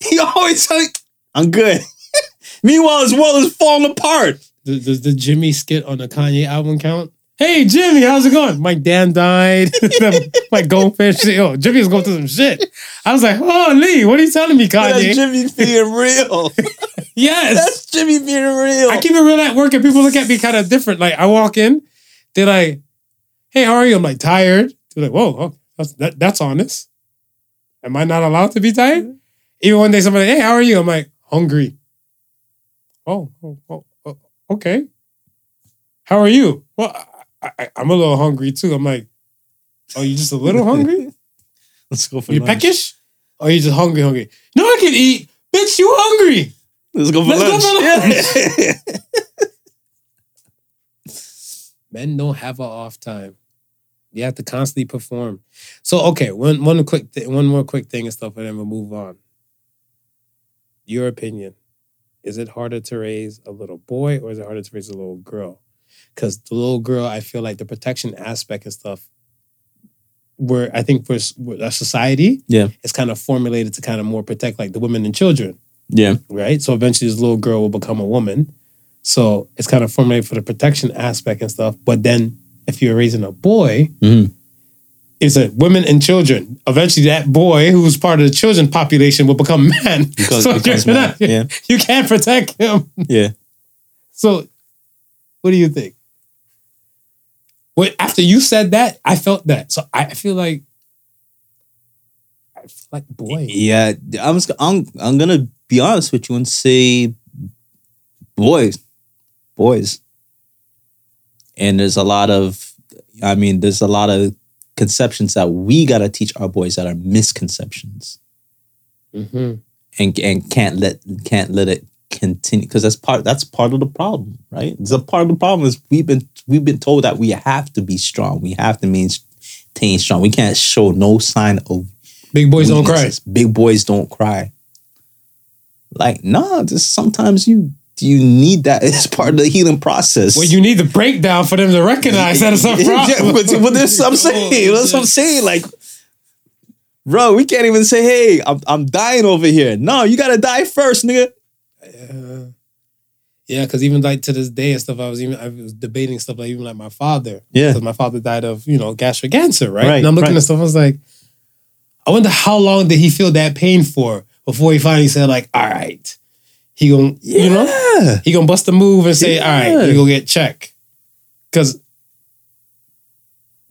He always say, "I'm good." Meanwhile, his world is falling apart. Does, does the Jimmy skit on the Kanye album count? Hey Jimmy, how's it going? My dad died. My goldfish. Yo, Jimmy's going through some shit. I was like, oh Lee, what are you telling me, That's Kanye? Jimmy being real. yes. That's Jimmy being real. I keep it real at work and people look at me kind of different. Like I walk in, they're like, hey, how are you? I'm like, tired. They're like, whoa, oh, that's, that, that's honest. Am I not allowed to be tired? Even one day somebody, hey, how are you? I'm like, hungry. Oh, oh, oh, oh, okay. How are you? Well, I, I'm a little hungry too. I'm like, oh, you just a little hungry? Let's go for You lunch. peckish? Or you just hungry, hungry? No, I can eat. Bitch, you hungry. Let's go for Let's go lunch. for Yeah. men don't have an off time. You have to constantly perform. So okay, one one quick th- one more quick thing and stuff, and then we'll move on. Your opinion: Is it harder to raise a little boy or is it harder to raise a little girl? Because the little girl, I feel like the protection aspect and stuff. Where I think for our society, Yeah. it's kind of formulated to kind of more protect like the women and children yeah. right? So eventually this little girl will become a woman. So it's kind of formulated for the protection aspect and stuff. But then if you're raising a boy, Mhm. it's a women and children. Eventually that boy who's part of the children population will become man. Because- so you're man, not- yeah. you can't protect him. Yeah. So what do you think? Well, after you said that, I felt that. So I feel like I feel like boy. Yeah. I'm, just- I'm, I'm going to be honest with you and say boys. Boys. And there's a lot of, I mean, there's a lot of conceptions that we got to teach our boys that are misconceptions Mhm. and, and can't let, can't let it continue because that's part that's part of the problem, right? It's a part of the problem is we've been we've been told that we have to be strong. We have to maintain strong. We can't show no sign of Big boys don't cry. Big boys don't cry. Like, nah, just sometimes you you need that as part of the healing process. Well, you need the breakdown for them to recognize that it's a problem. Yeah, but, but that's what I'm saying. That's what I'm saying. Like, bro, we can't even say, hey, I'm, I'm dying over here. No, you gotta die first, nigga. Yeah, because even like to this day and stuff, I was even I was debating stuff like even like my father. Yeah. because my father died of you know gastric cancer, right? Right, and I'm looking right. at stuff. I was like, I wonder how long did he feel that pain for before he finally said like, all right, he gonna you know he gonna bust a move and say, all Yeah. right, you go get checked. Because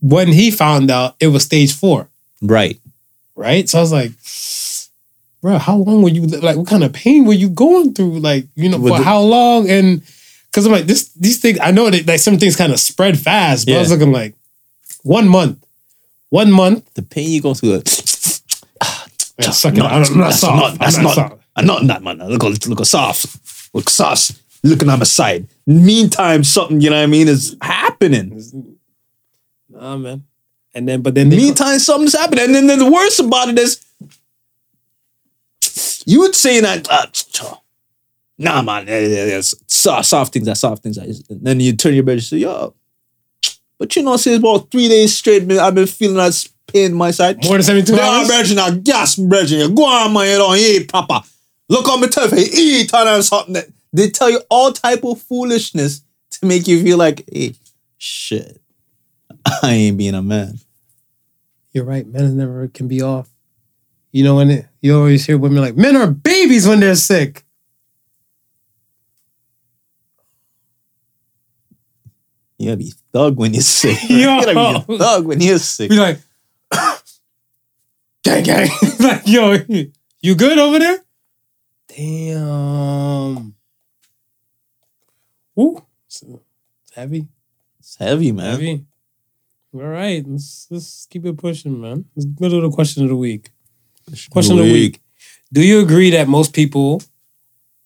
when he found out, it was stage four, Right. right? So I was like, bro, how long were you like? What kind of pain were you going through? Like, you know, With for the- how long? And because I'm like, this these things, I know that like some things kind of spread fast, but I was Yeah. looking like one month, one month. The pain you go through. Yeah, suck it. up. I'm not that's soft. not, I'm that's not not, soft. I'm not that man. Look, look, look, soft. Look, sauce. Looking on my side. Meantime, something, you know what I mean, is happening. Nah, man. And then, but then they Meantime, something's happening. And then, then the worst about it is, you would say that, uh, nah, man, yeah, yeah, yeah, soft, soft things, that soft things. And then you turn your bed and say, yo, but you know, since about three days straight, man, I've been feeling that pain in my side. more than 72 Yeah, hours. Virgin, I gas Virgin. You go on, man, you don't eat proper. Look on me tough, you eat and something. That they tell you all type of foolishness to make you feel like, hey, shit, I ain't being a man. You're right. Men never can be off. You know when it, you always hear women like men are babies when they're sick. You gotta be thug when you're sick. Yo. you gotta be a thug when you're sick. Be like, gang, gang. like, yo, you good over there? Damn. Woo. It's heavy, It's heavy, man. heavy. All right, let's, let's keep it pushing, man. Let's go to the question of the week. Question of the week. Do you agree that most people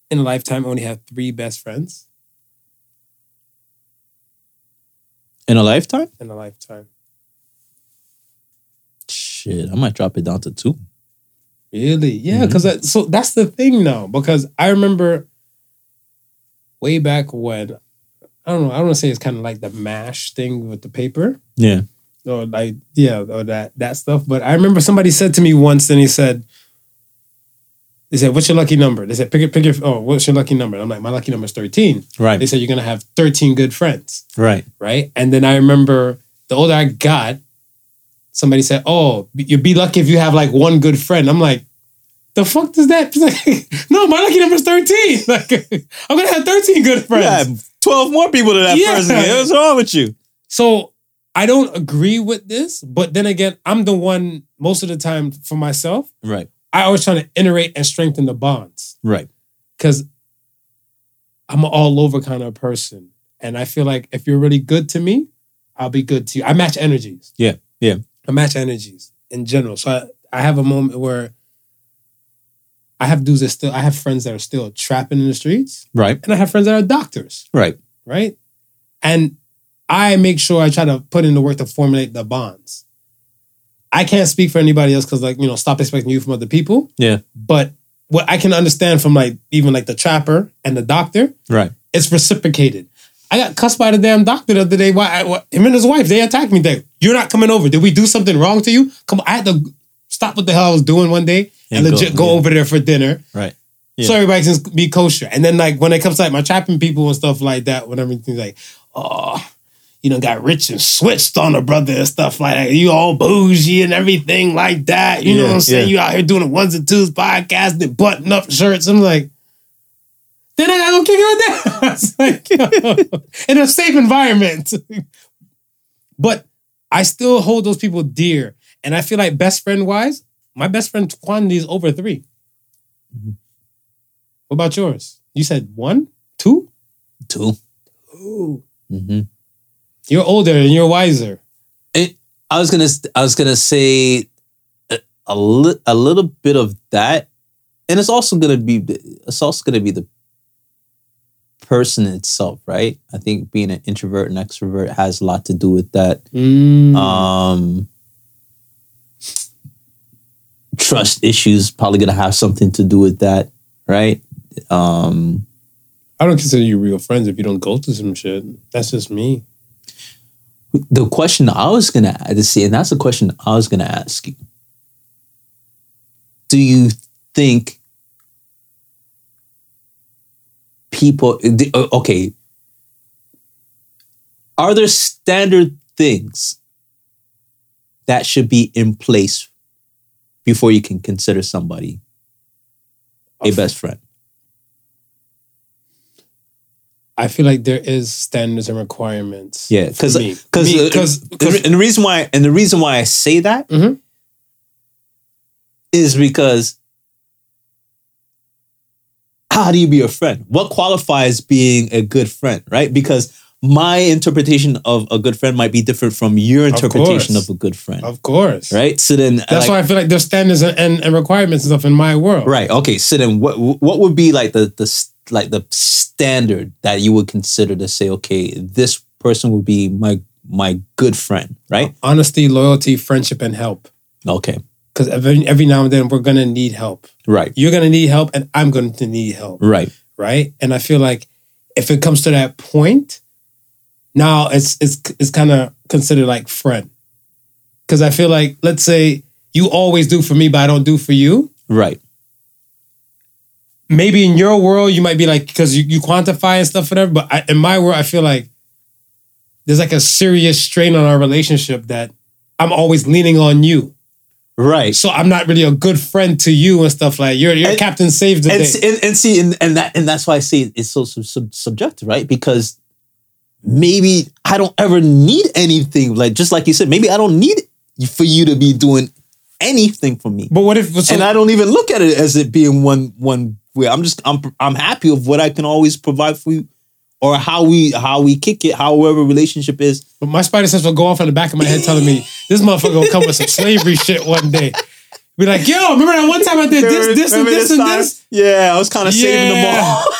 in a lifetime only have three best friends In a lifetime? in a lifetime? Shit, I might drop it down to two. Really? Yeah, mm-hmm. because that, so that's the thing now. Because I remember way back when I don't know. I don't want to say it's kind of like the mash thing with the paper Yeah. Or like yeah or that that stuff. But I remember somebody said to me once, and he said, "They said, what's your lucky number?" They said, "Pick it, pick your oh, what's your lucky number?" I'm like, "My lucky number is 13." Right. They said, "You're gonna have 13 good friends." Right. right? And then I remember the older I got, somebody said, "Oh, you'd be lucky if you have like one good friend." I'm like, "The fuck does that?" No, my lucky number's 13. Like, I'm gonna have 13 good friends. Yeah, 12 more people to that Yeah. person. What's wrong with you? So I don't agree with this, but then again, I'm the one most of the time for myself. Right. I always trying to iterate and strengthen the bonds Right. because I'm an all over kind of person, and I feel like if you're really good to me, I'll be good to you. I match energies. Yeah, yeah. I match energies in general. So I, I have a moment where I have dudes that still I have friends that are still trapping in the streets, Right. and I have friends that are doctors, Right. right? And I make sure I try to put in the work to formulate the bonds. I can't speak for anybody else because, like, you know, stop expecting you from other people. Yeah. But what I can understand from like even like the trapper and the doctor, Right. it's reciprocated. I got cussed by the damn doctor the other day. Why? I, why him and his wife they attacked me. They, you're not coming over. Did we do something wrong to you? Come on. I had to stop what the hell I was doing one day and, And go, legit go, yeah. over there for dinner. Right. So everybody can be kosher. And then like when it comes to like my trapping people and stuff like that, when everything's like, oh, you know, got rich and switched on a brother and stuff like that. You all bougie and everything like that. You know what I'm saying? yeah. You out here doing the ones and twos podcast and button up shirts. I'm like, then I gotta go kick that. It's like, in a safe environment. but I still hold those people dear. And I feel like best friend wise, my best friend quantity is over 3 Mm-hmm. What about yours? You said one, two? Two. Ooh. Mm-hmm. You're older and you're wiser. I was gonna I was gonna say a, a, li- a little bit of that, and it's also gonna be it's also gonna be the person itself, right? I think being an introvert and extrovert has a lot to do with that. Mm. Um, trust issues probably gonna have something to do with that, right? Um, I don't consider you real friends if you don't go through some shit. That's just me. The question I was gonna to see, and that's the question I was gonna ask you. Do you think people? Okay, are there standard things that should be in place before you can consider somebody a best friend? I feel like there is standards and requirements. Yeah, because because 'cause- 'cause- and the reason why and the reason why I say that is Mhm. because how do you be a friend? What qualifies being a good friend, right? Because my interpretation of a good friend might be different from your interpretation course. of, a good friend, of course, right? So then, That's like- why I feel like there's standards and, and, and requirements and stuff in my world. right? Okay, so then what what would be like the the like the standard that you would consider to say, okay, this person would be my my good friend, right? Honesty, loyalty, friendship, and help. Okay, Because every, every now and then we're gonna need help. right, You're gonna need help, and I'm going to need help. right. right? And I feel like if it comes to that point, now it's it's it's kind of considered like friend. Because I feel like, let's say you always do for me, but I don't do for you. Right. Maybe in your world you might be like because you, you quantify and stuff, whatever. But I, in my world, I feel like there's like a serious strain on our relationship that I'm always leaning on you. Right. So I'm not really a good friend to you and stuff like you're you're And- Captain Save the And, Day. and, and see, and, and that and that's why I say it's so sub, sub, subjective, right? Because maybe I don't ever need anything, like just like you said, maybe I don't need for you to be doing anything for me, but what if so, and I don't even look at it as it being one one I'm just I'm I'm happy of what I can always provide for you, or how we how we kick it, however relationship is. But my spider sense will go off in the back of my head telling me this motherfucker will come with some slavery shit one day. Be like, yo, remember that one time I did this, this, and this, and time? this? Yeah, I was kind of saving the Yeah. ball.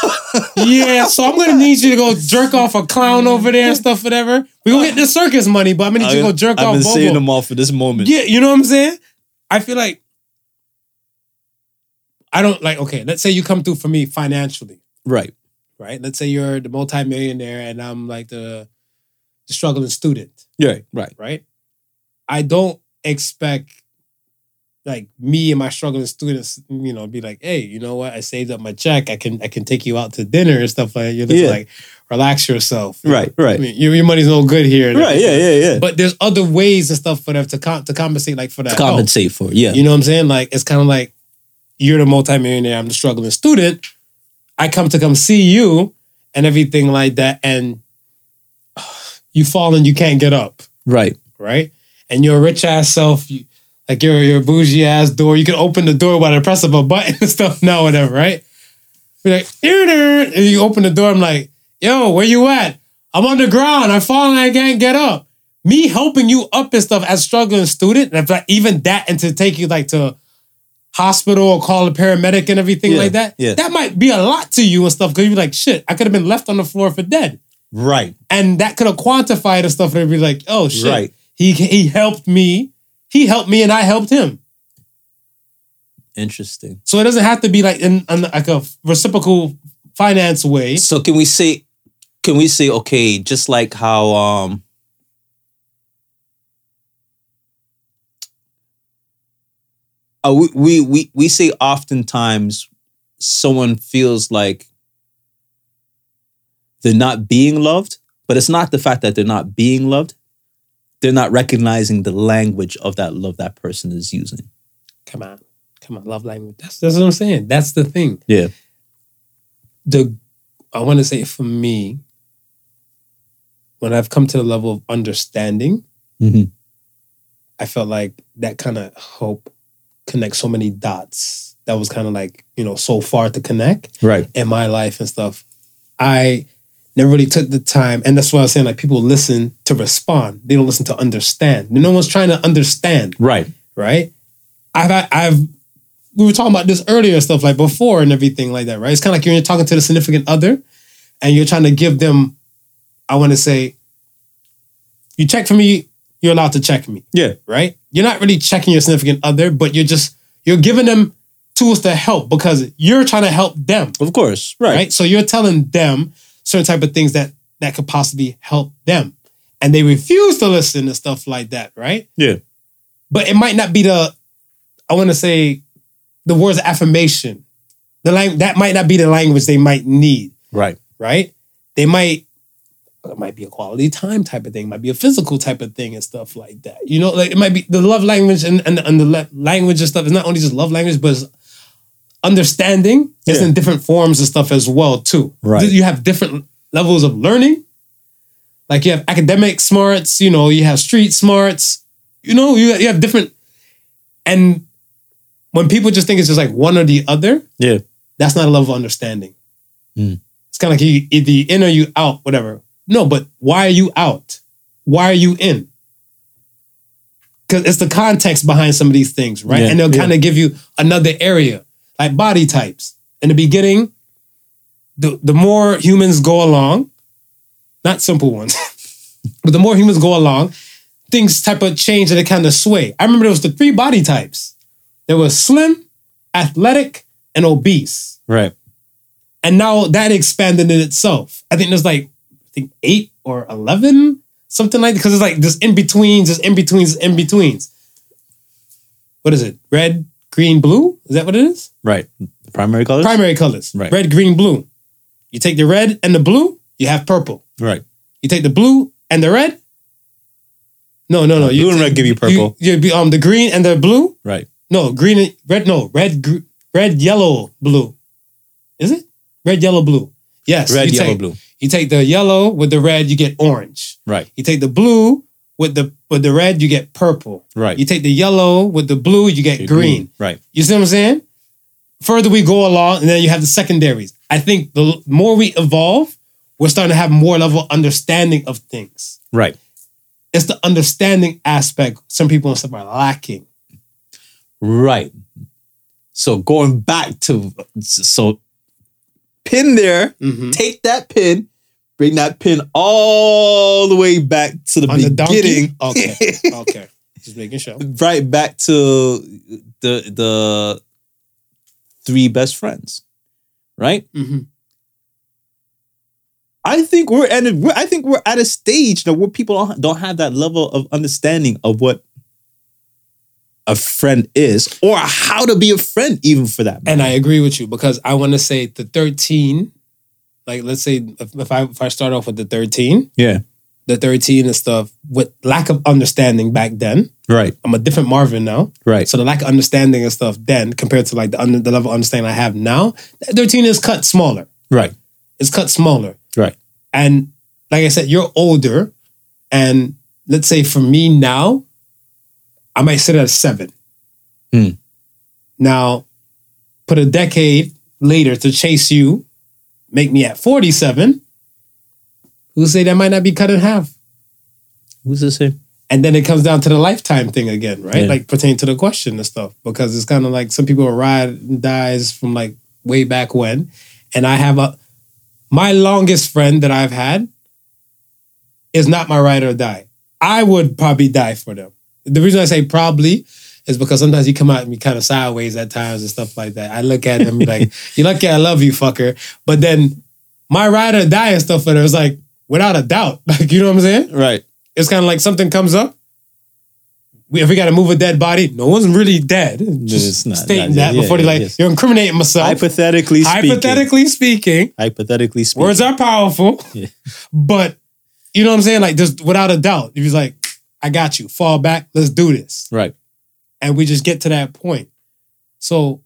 Yeah, so I'm gonna need you to go jerk off a clown over there and stuff, whatever. We gonna get the circus money, but I'm gonna need you to go jerk off. I've off been saving them all for this moment. Yeah, you know what I'm saying? I feel like I don't like, okay, let's say you come through for me financially, Right. right? Let's say you're the multimillionaire and I'm like the, the struggling student. Yeah. Right. right? I don't expect like me and my struggling students, you know, be like, hey, you know what? I saved up my check. I can I can take you out to dinner and stuff like that. You're just Yeah. like, relax yourself. Right. I Right. mean, your, your money's no good here. Right. Yeah. Yeah. Yeah. But there's other ways and stuff for them to com- to compensate, like for that. to help. compensate for. Yeah. You know what I'm saying? Like it's kind of like you're the multimillionaire, I'm the struggling student. I come to come see you and everything like that, and you fall and you can't get up right. right? And your rich ass self, you, like your your bougie ass door, you can open the door by the press of a button and stuff now, whatever, right? Be like, and you open the door. I'm like, yo, where you at? I'm on the ground. I'm falling. I can't get up. Me helping you up and stuff as struggling student, and if like even that, and to take you like to hospital or call a paramedic and everything Yeah, like that, yeah. that might be a lot to you and stuff. Because you're like, shit, I could have been left on the floor for dead Right. and that could have quantified the stuff and be like, oh shit, Right. he he helped me, he helped me, and I helped him. Interesting. So it doesn't have to be like in, in like a reciprocal finance way. So can we say, can we say, okay, just like how um. Uh, we, we we we say oftentimes someone feels like they're not being loved, but it's not the fact that they're not being loved. They're not recognizing the language of that love that person is using. Come on, come on, love language. That's that's what I'm saying. That's the thing. Yeah. The I want to say for me, when I've come to the level of understanding, Mhm. I felt like that kind of helped connect so many dots. That was kind of like you know so far to connect. Right. in my life and stuff, I never really took the time. And that's why I was saying like people listen to respond. They don't listen to understand. No one's trying to understand, Right. right? I've I've we were talking about this earlier stuff like before and everything like that, right? It's kind of like you're talking to the significant other and you're trying to give them, I want to say, you check for me, you're allowed to check me, Yeah. right? You're not really checking your significant other, but you're just you're giving them tools to help because you're trying to help them, Of course. Right. right? So you're telling them certain type of things that that could possibly help them, and they refuse to listen to stuff like that, right? Yeah. But it might not be the, I want to say, the words of affirmation. The lang- that might not be the language they might need, Right. right? They might. It might be a quality time type of thing. It might be a physical type of thing and stuff like that. You know, like it might be the love language and and, and the le- language and stuff is not only just love language, but understanding is Yeah. in different forms and stuff as well too. Right. You have different levels of learning. Like you have academic smarts, you know, you have street smarts, you know, you, you have different. And when people just think it's just like one or the other, Yeah. that's not a level of understanding. Mm. It's kind of like you either in or you out, whatever. No, but why are you out? Why are you in? Because it's the context behind some of these things, right? Yeah, and they'll yeah. kind of give you another area, like body types. In the beginning, the, the more humans go along, not simple ones, but the more humans go along, things type of change and they kind of sway. I remember there was the three body types. There was slim, athletic, and obese. Right. And now that expanded in itself. I think there's like, think eight or 11, something like. Because it's like this in betweens, this in betweens, in betweens. What is it? Red, green, blue? Is that what it is? Right. The primary colors? Primary colors. Right. Red, green, blue. You take the red and the blue, you have purple. Right. You take the blue and the red. No, no, no. Uh, blue and red give you purple. You, you, um, the green and the blue. Right. No, green and red. No, red, gr- red, yellow, blue. Is it red, yellow, blue? Yes. Red, you yellow, take, blue. You take the yellow with the red, you get orange. Right. You take the blue with the with the red, you get purple. Right. You take the yellow with the blue, you get You're green. Right. You see what I'm saying? Further we go along, and then you have the secondaries. I think the more we evolve, we're starting to have more level understanding of things. Right. It's the understanding aspect some people and stuff are lacking. Right. So going back to so pin there, Mhm. take that pin, bring that pin all the way back to the On the beginning. Okay. Okay. Just making sure. right back to the the three best friends. Right? Mhm. I think we're at a, I think we're at a stage now where people don't have that level of understanding of what a friend is or how to be a friend even for that. And I agree with you because I want to say the 13, like let's say if, if I if I start off with the 13, yeah, the 13 and stuff, with lack of understanding back then, right, I'm a different Marvin now. right, So the lack of understanding and stuff then compared to like the under, the level of understanding I have now, that 13 is cut smaller. right, It's cut smaller. right, And like I said, you're older. And let's say for me now, I might sit at a seven. Hmm. Now, put a decade later to chase you, make me at 47. Who say that might not be cut in half? Who's this here? And then it comes down to the lifetime thing again, right? Yeah. Like pertaining to the question and stuff, because it's kind of like some people ride and dies from like way back when. And I have a, my longest friend that I've had is not my ride or die. I would probably die for them. The reason I say probably is because sometimes you come out and be kind of sideways at times and stuff like that. I look at him like, you lucky I love you, fucker. But then my ride or die and stuff, and it was like, without a doubt. Like, you know what I'm saying? Right, it's kind of like something comes up. We, if we got to move a dead body, no one's really dead. Just it's not- stating not- that yeah, before they yeah, like, yes. you're incriminating myself. hypothetically speaking, Hypothetically speaking, hypothetically speaking, words are powerful, Yeah. but you know what I'm saying? Like, just without a doubt, if he's like, I got you, fall back, let's do this. right, And we just get to that point. So,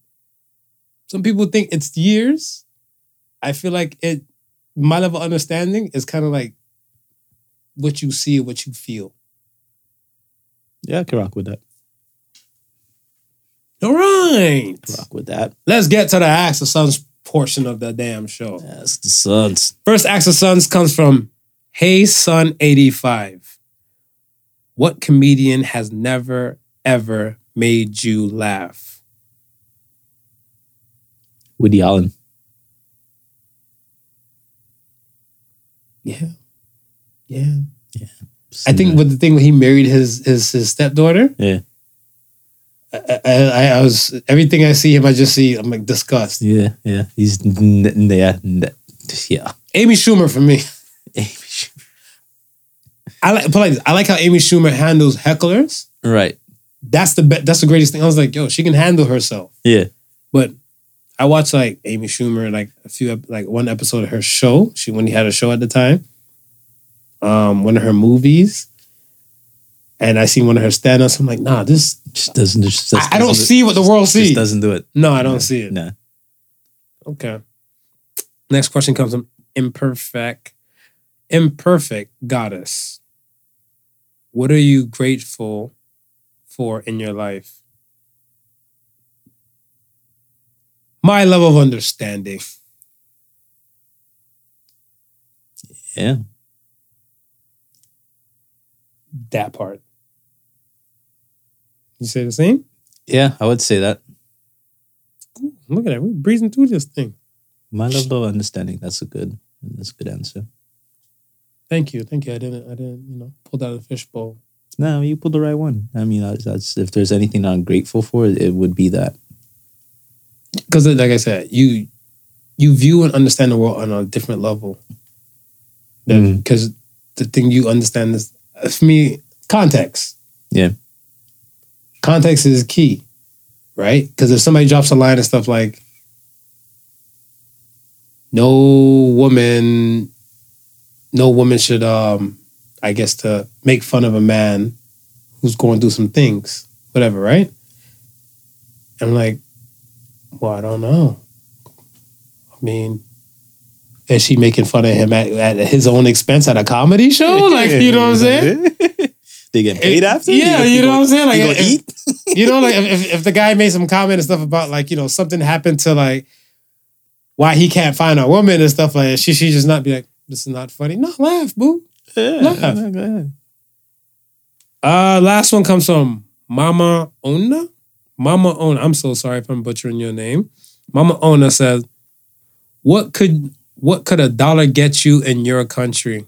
some people think it's years. I feel like it, my level of understanding is kind of like what you see, what you feel. yeah, I can rock with that. All right. Rock with that. Let's get to the Axe of Sons portion of the damn show. That's the Suns. First Axe of Sons comes from Hey Sun 85. What comedian has never, ever made you laugh? Woody Allen. Yeah, yeah, yeah. I think with the thing when he married his his his stepdaughter, Yeah. I, I, I was everything I see him, I just see I'm like disgust. Yeah, yeah. He's n- n- yeah, n- yeah. Amy Schumer for me. I like, like, I like how Amy Schumer handles hecklers. right. That's the be- that's the greatest thing. I was like, yo, she can handle herself. Yeah. But I watched like Amy Schumer like a few like one episode of her show. She when he had a show at the time. Um, one of her movies, and I seen one of her stand-ups. I'm like, nah, this. Just doesn't. Just, I, I don't see what the world Just sees. doesn't do it. No, I don't see it. No. Okay. Next question comes from imperfect, imperfect goddess. What are you grateful for in your life? My level of understanding. Yeah. That part. You say the same? Yeah, I would say that. Look at that. We're breezing through this thing. My level of understanding. That's a good. That's a good answer. Thank you. Thank you. I didn't I didn't, you know, pull out of the fishbowl. No, you pulled the right one. I mean, that's, that's if there's anything I'm grateful for, it would be that. because like I said, you you view and understand the world on a different level. Because mm-hmm. the thing you understand is uh, for me context. Yeah. Context is key, right? Because if somebody drops a line and stuff like, "No woman, no woman should," um, I guess to make fun of a man who's going through some things, whatever, right? I'm like, well, I don't know. I mean, is she making fun of him at, at his own expense at a comedy show? Like, you know what I'm saying? they get paid after. Yeah, you, know what I'm saying? Like, you if- eat? you know, like if, if the guy made some comment and stuff about like, you know, something happened to like why he can't find a woman and stuff like that, she she just not be like, this is not funny. No, laugh, boo. Yeah, Laugh. go ahead. Uh last one comes from Mama Ona. Mama Ona. I'm so sorry if I'm butchering your name. Mama Ona says, What could what could a dollar get you in your country?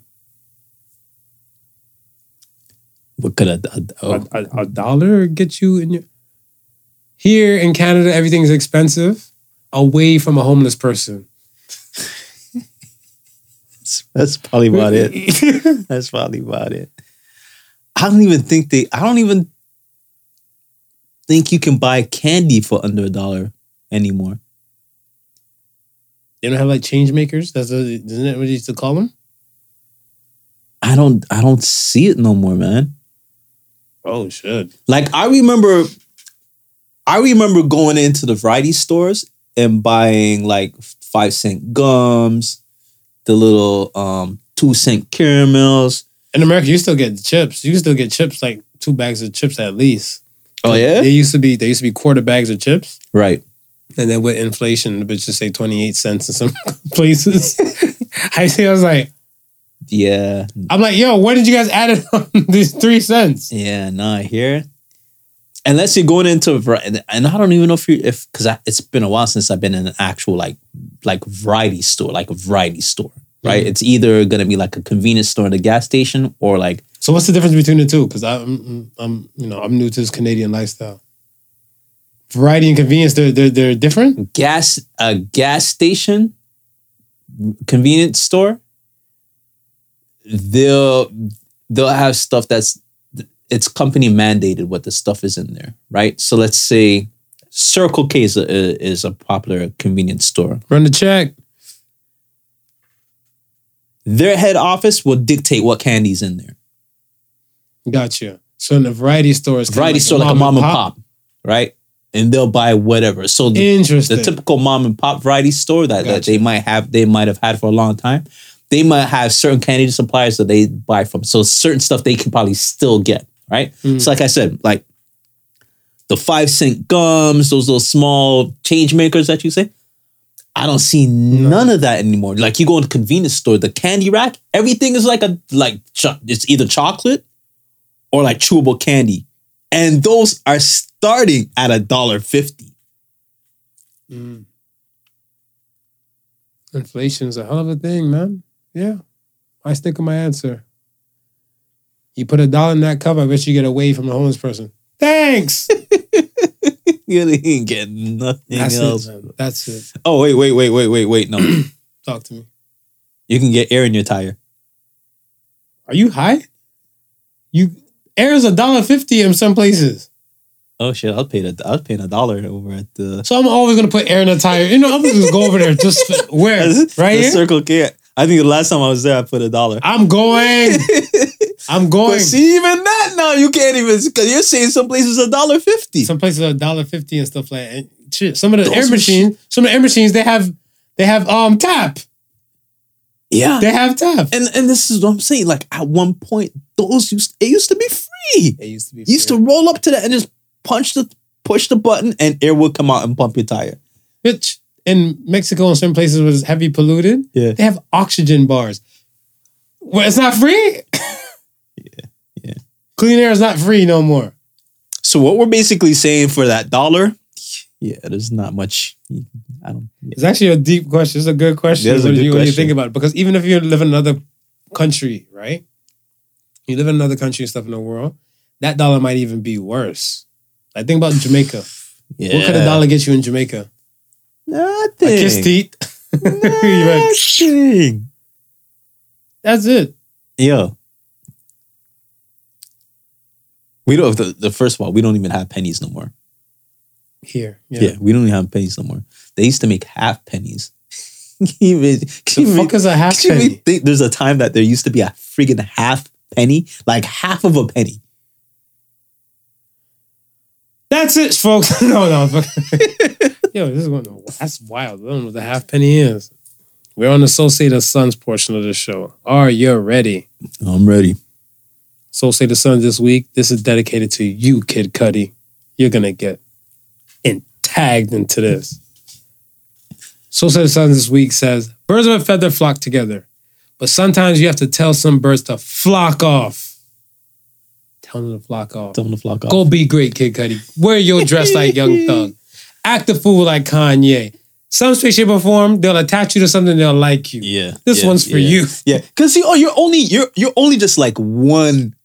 What could? Oh, A, a, a dollar get you in your here in Canada, everything's expensive. Away from a homeless person. That's probably about it. That's probably about it. I don't even think they. I don't even think you can buy candy for under a dollar anymore. They don't have like change makers. That's a, isn't that what you used to call them? I don't. I don't see it no more, man. Oh, should. Like I remember, I remember going into the variety stores and buying like five cent gums, the little um two cent caramels. In America, you still get chips. You can still get chips like two bags of chips at least. Oh yeah, They used to be they used to be quarter bags of chips. right. And then with inflation, the bitch just say 28 cents in some places. I see, I was like, Yeah, I'm like, yo, when did you guys add it on these three cents? yeah. Nah, here. Unless you're going into a and I don't even know if you if because it's been a while since I've been in an actual like like variety store, like a variety store, right? Mhm. It's either gonna be like a convenience store and a gas station, or like So what's the difference between the two? Because I'm, I'm, you know, I'm new to this Canadian lifestyle. Variety and convenience, they're they're, they're different. gas a gas station convenience store they'll they'll have stuff that's it's company mandated what the stuff is in there right so let's say circle k is a, is a popular convenience store Run the check. their head office will dictate what candy's in there Gotcha. So in the variety store, it's kinda variety store like a mom and pop right and they'll buy whatever so the, Interesting. the typical mom and pop variety store that, that they might have they might have had for a long time they might have certain candy suppliers that they buy from so certain stuff they can probably still get right Mm. so like i said like the five cent gums those little small change makers that you say i don't see none of that anymore like you go in the convenience store the candy rack everything is like a like cho- it's either chocolate or like chewable candy and those are starting at a dollar fifty Mm. Inflation's a hell of a thing, man. Yeah. I stick with my answer. You put a dollar in that cup, I bet you get away from the homeless person. Thanks. You ain't getting nothing That's else. it. That's it. Oh wait, wait, wait, wait, wait, wait. No, Talk to me. you can get air in your tire. Are you high? You air is a dollar fifty in some places. Oh shit! I'll pay. I was paying a dollar over at the. So I'm always gonna put air in the tire. You know, I'm gonna just go over there. Just for- where? Right the here. Circle K. I think the last time I was there, I put a dollar. I'm going. I'm going. But see, even that now you can't even because you're saying some places a dollar fifty. some places are a dollar fifty and stuff like that. And shit. Some of the Those air are machines, some of the air machines, they have they have um tap. Yeah, They have tap. and and this is what I'm saying. Like at one point, those used it used to be free. It used to be. You used to roll up to that and just punch the push the button, and air would come out and pump your tire. Bitch, in Mexico and certain places was heavy polluted. Yeah. They have oxygen bars. Well, it's not free. Yeah, yeah. Clean air is not free no more. So what we're basically saying for that dollar, yeah, there's not much. I don't. Yeah. It's actually a deep question. It's a good question Yeah, it's a when, good you, when you think about it. Because even if you live in another country, right? You live in another country and stuff in the world, that dollar might even be worse. Like think about Jamaica. Yeah. What could a dollar get you in Jamaica? Nothing. A kiss teeth. Nothing. That's it. Yeah. We don't. The, the first of all, we don't even have pennies no more. Here. Yeah. Yeah. we don't even have pennies no more. They used to make half pennies. Even, The fuck even- is a half penny? think there's a time that there used to be a friggin' half penny, like half of a penny. That's it, folks. no, no. Yo, this is going to, that's wild. I don't know what the half penny is. We're on the Associated Sons portion of the show. Are you ready? I'm ready. Associated Sons this week. This is dedicated to you, Kid Cudi. You're gonna get in tagged into this. Associated Sons this week says birds of a feather flock together, but sometimes you have to tell some birds to flock off. Tell them to flock off. Tell them to flock off. Go be great, Kid Cudi. Wear your dress like Young Thug. Act a fool like Kanye. Some way, shape, or form, they'll attach you to something. They'll like you. Yeah. This yeah, one's for yeah. you. Yeah, because you, oh, you're only you're you're only just like one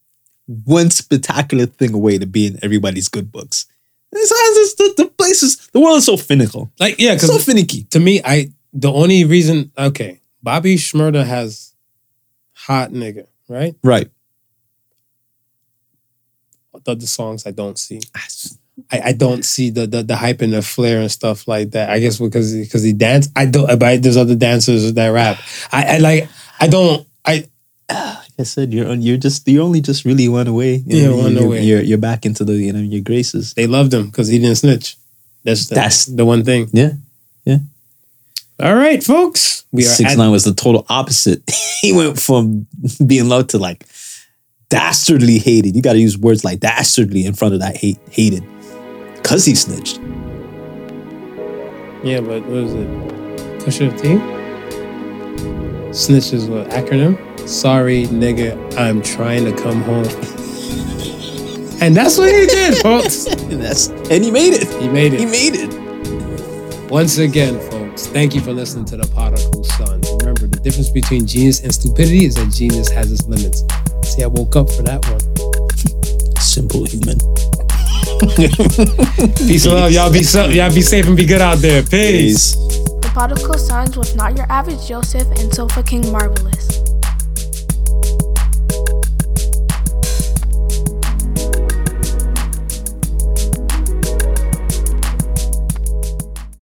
one spectacular thing away to be in everybody's good books. It's, it's, the, the place is the world is so finical, Like, yeah, so finicky. to me, I the only reason okay, Bobby Shmurda has hot nigga, right? Right. The other songs I don't see. I, I don't see the, the the hype and the flair and stuff like that. I guess because because he dance. I don't. But there's other dancers that rap. I, I like. I don't. I I said, you're on- you're just you're only just really one away. You Yeah, know, one you're, away. You're you're back into the you know your graces. they loved him because he didn't snitch. That's the, That's- the one thing. Yeah. Yeah. All right, folks. We are Six at, nine was the total opposite. he went from being loved to like dastardly hated. You got to use words like dastardly in front of that hate hated because he snitched. yeah, but what is it? Pusha T. Snitch is what acronym? Sorry, nigga, I'm trying to come home. And that's what he did, folks. And that's and he made it. He made it. He made it. Once again, folks, thank you for listening to the Particle Sun. Remember, the difference between genius and stupidity is that genius has its limits. See, I woke up for that one. Simple human. Peace and love. Y'all be so, y'all be safe and be good out there. Peace. The Particle Sons was not your average Joseph and Sofa King Marvelous.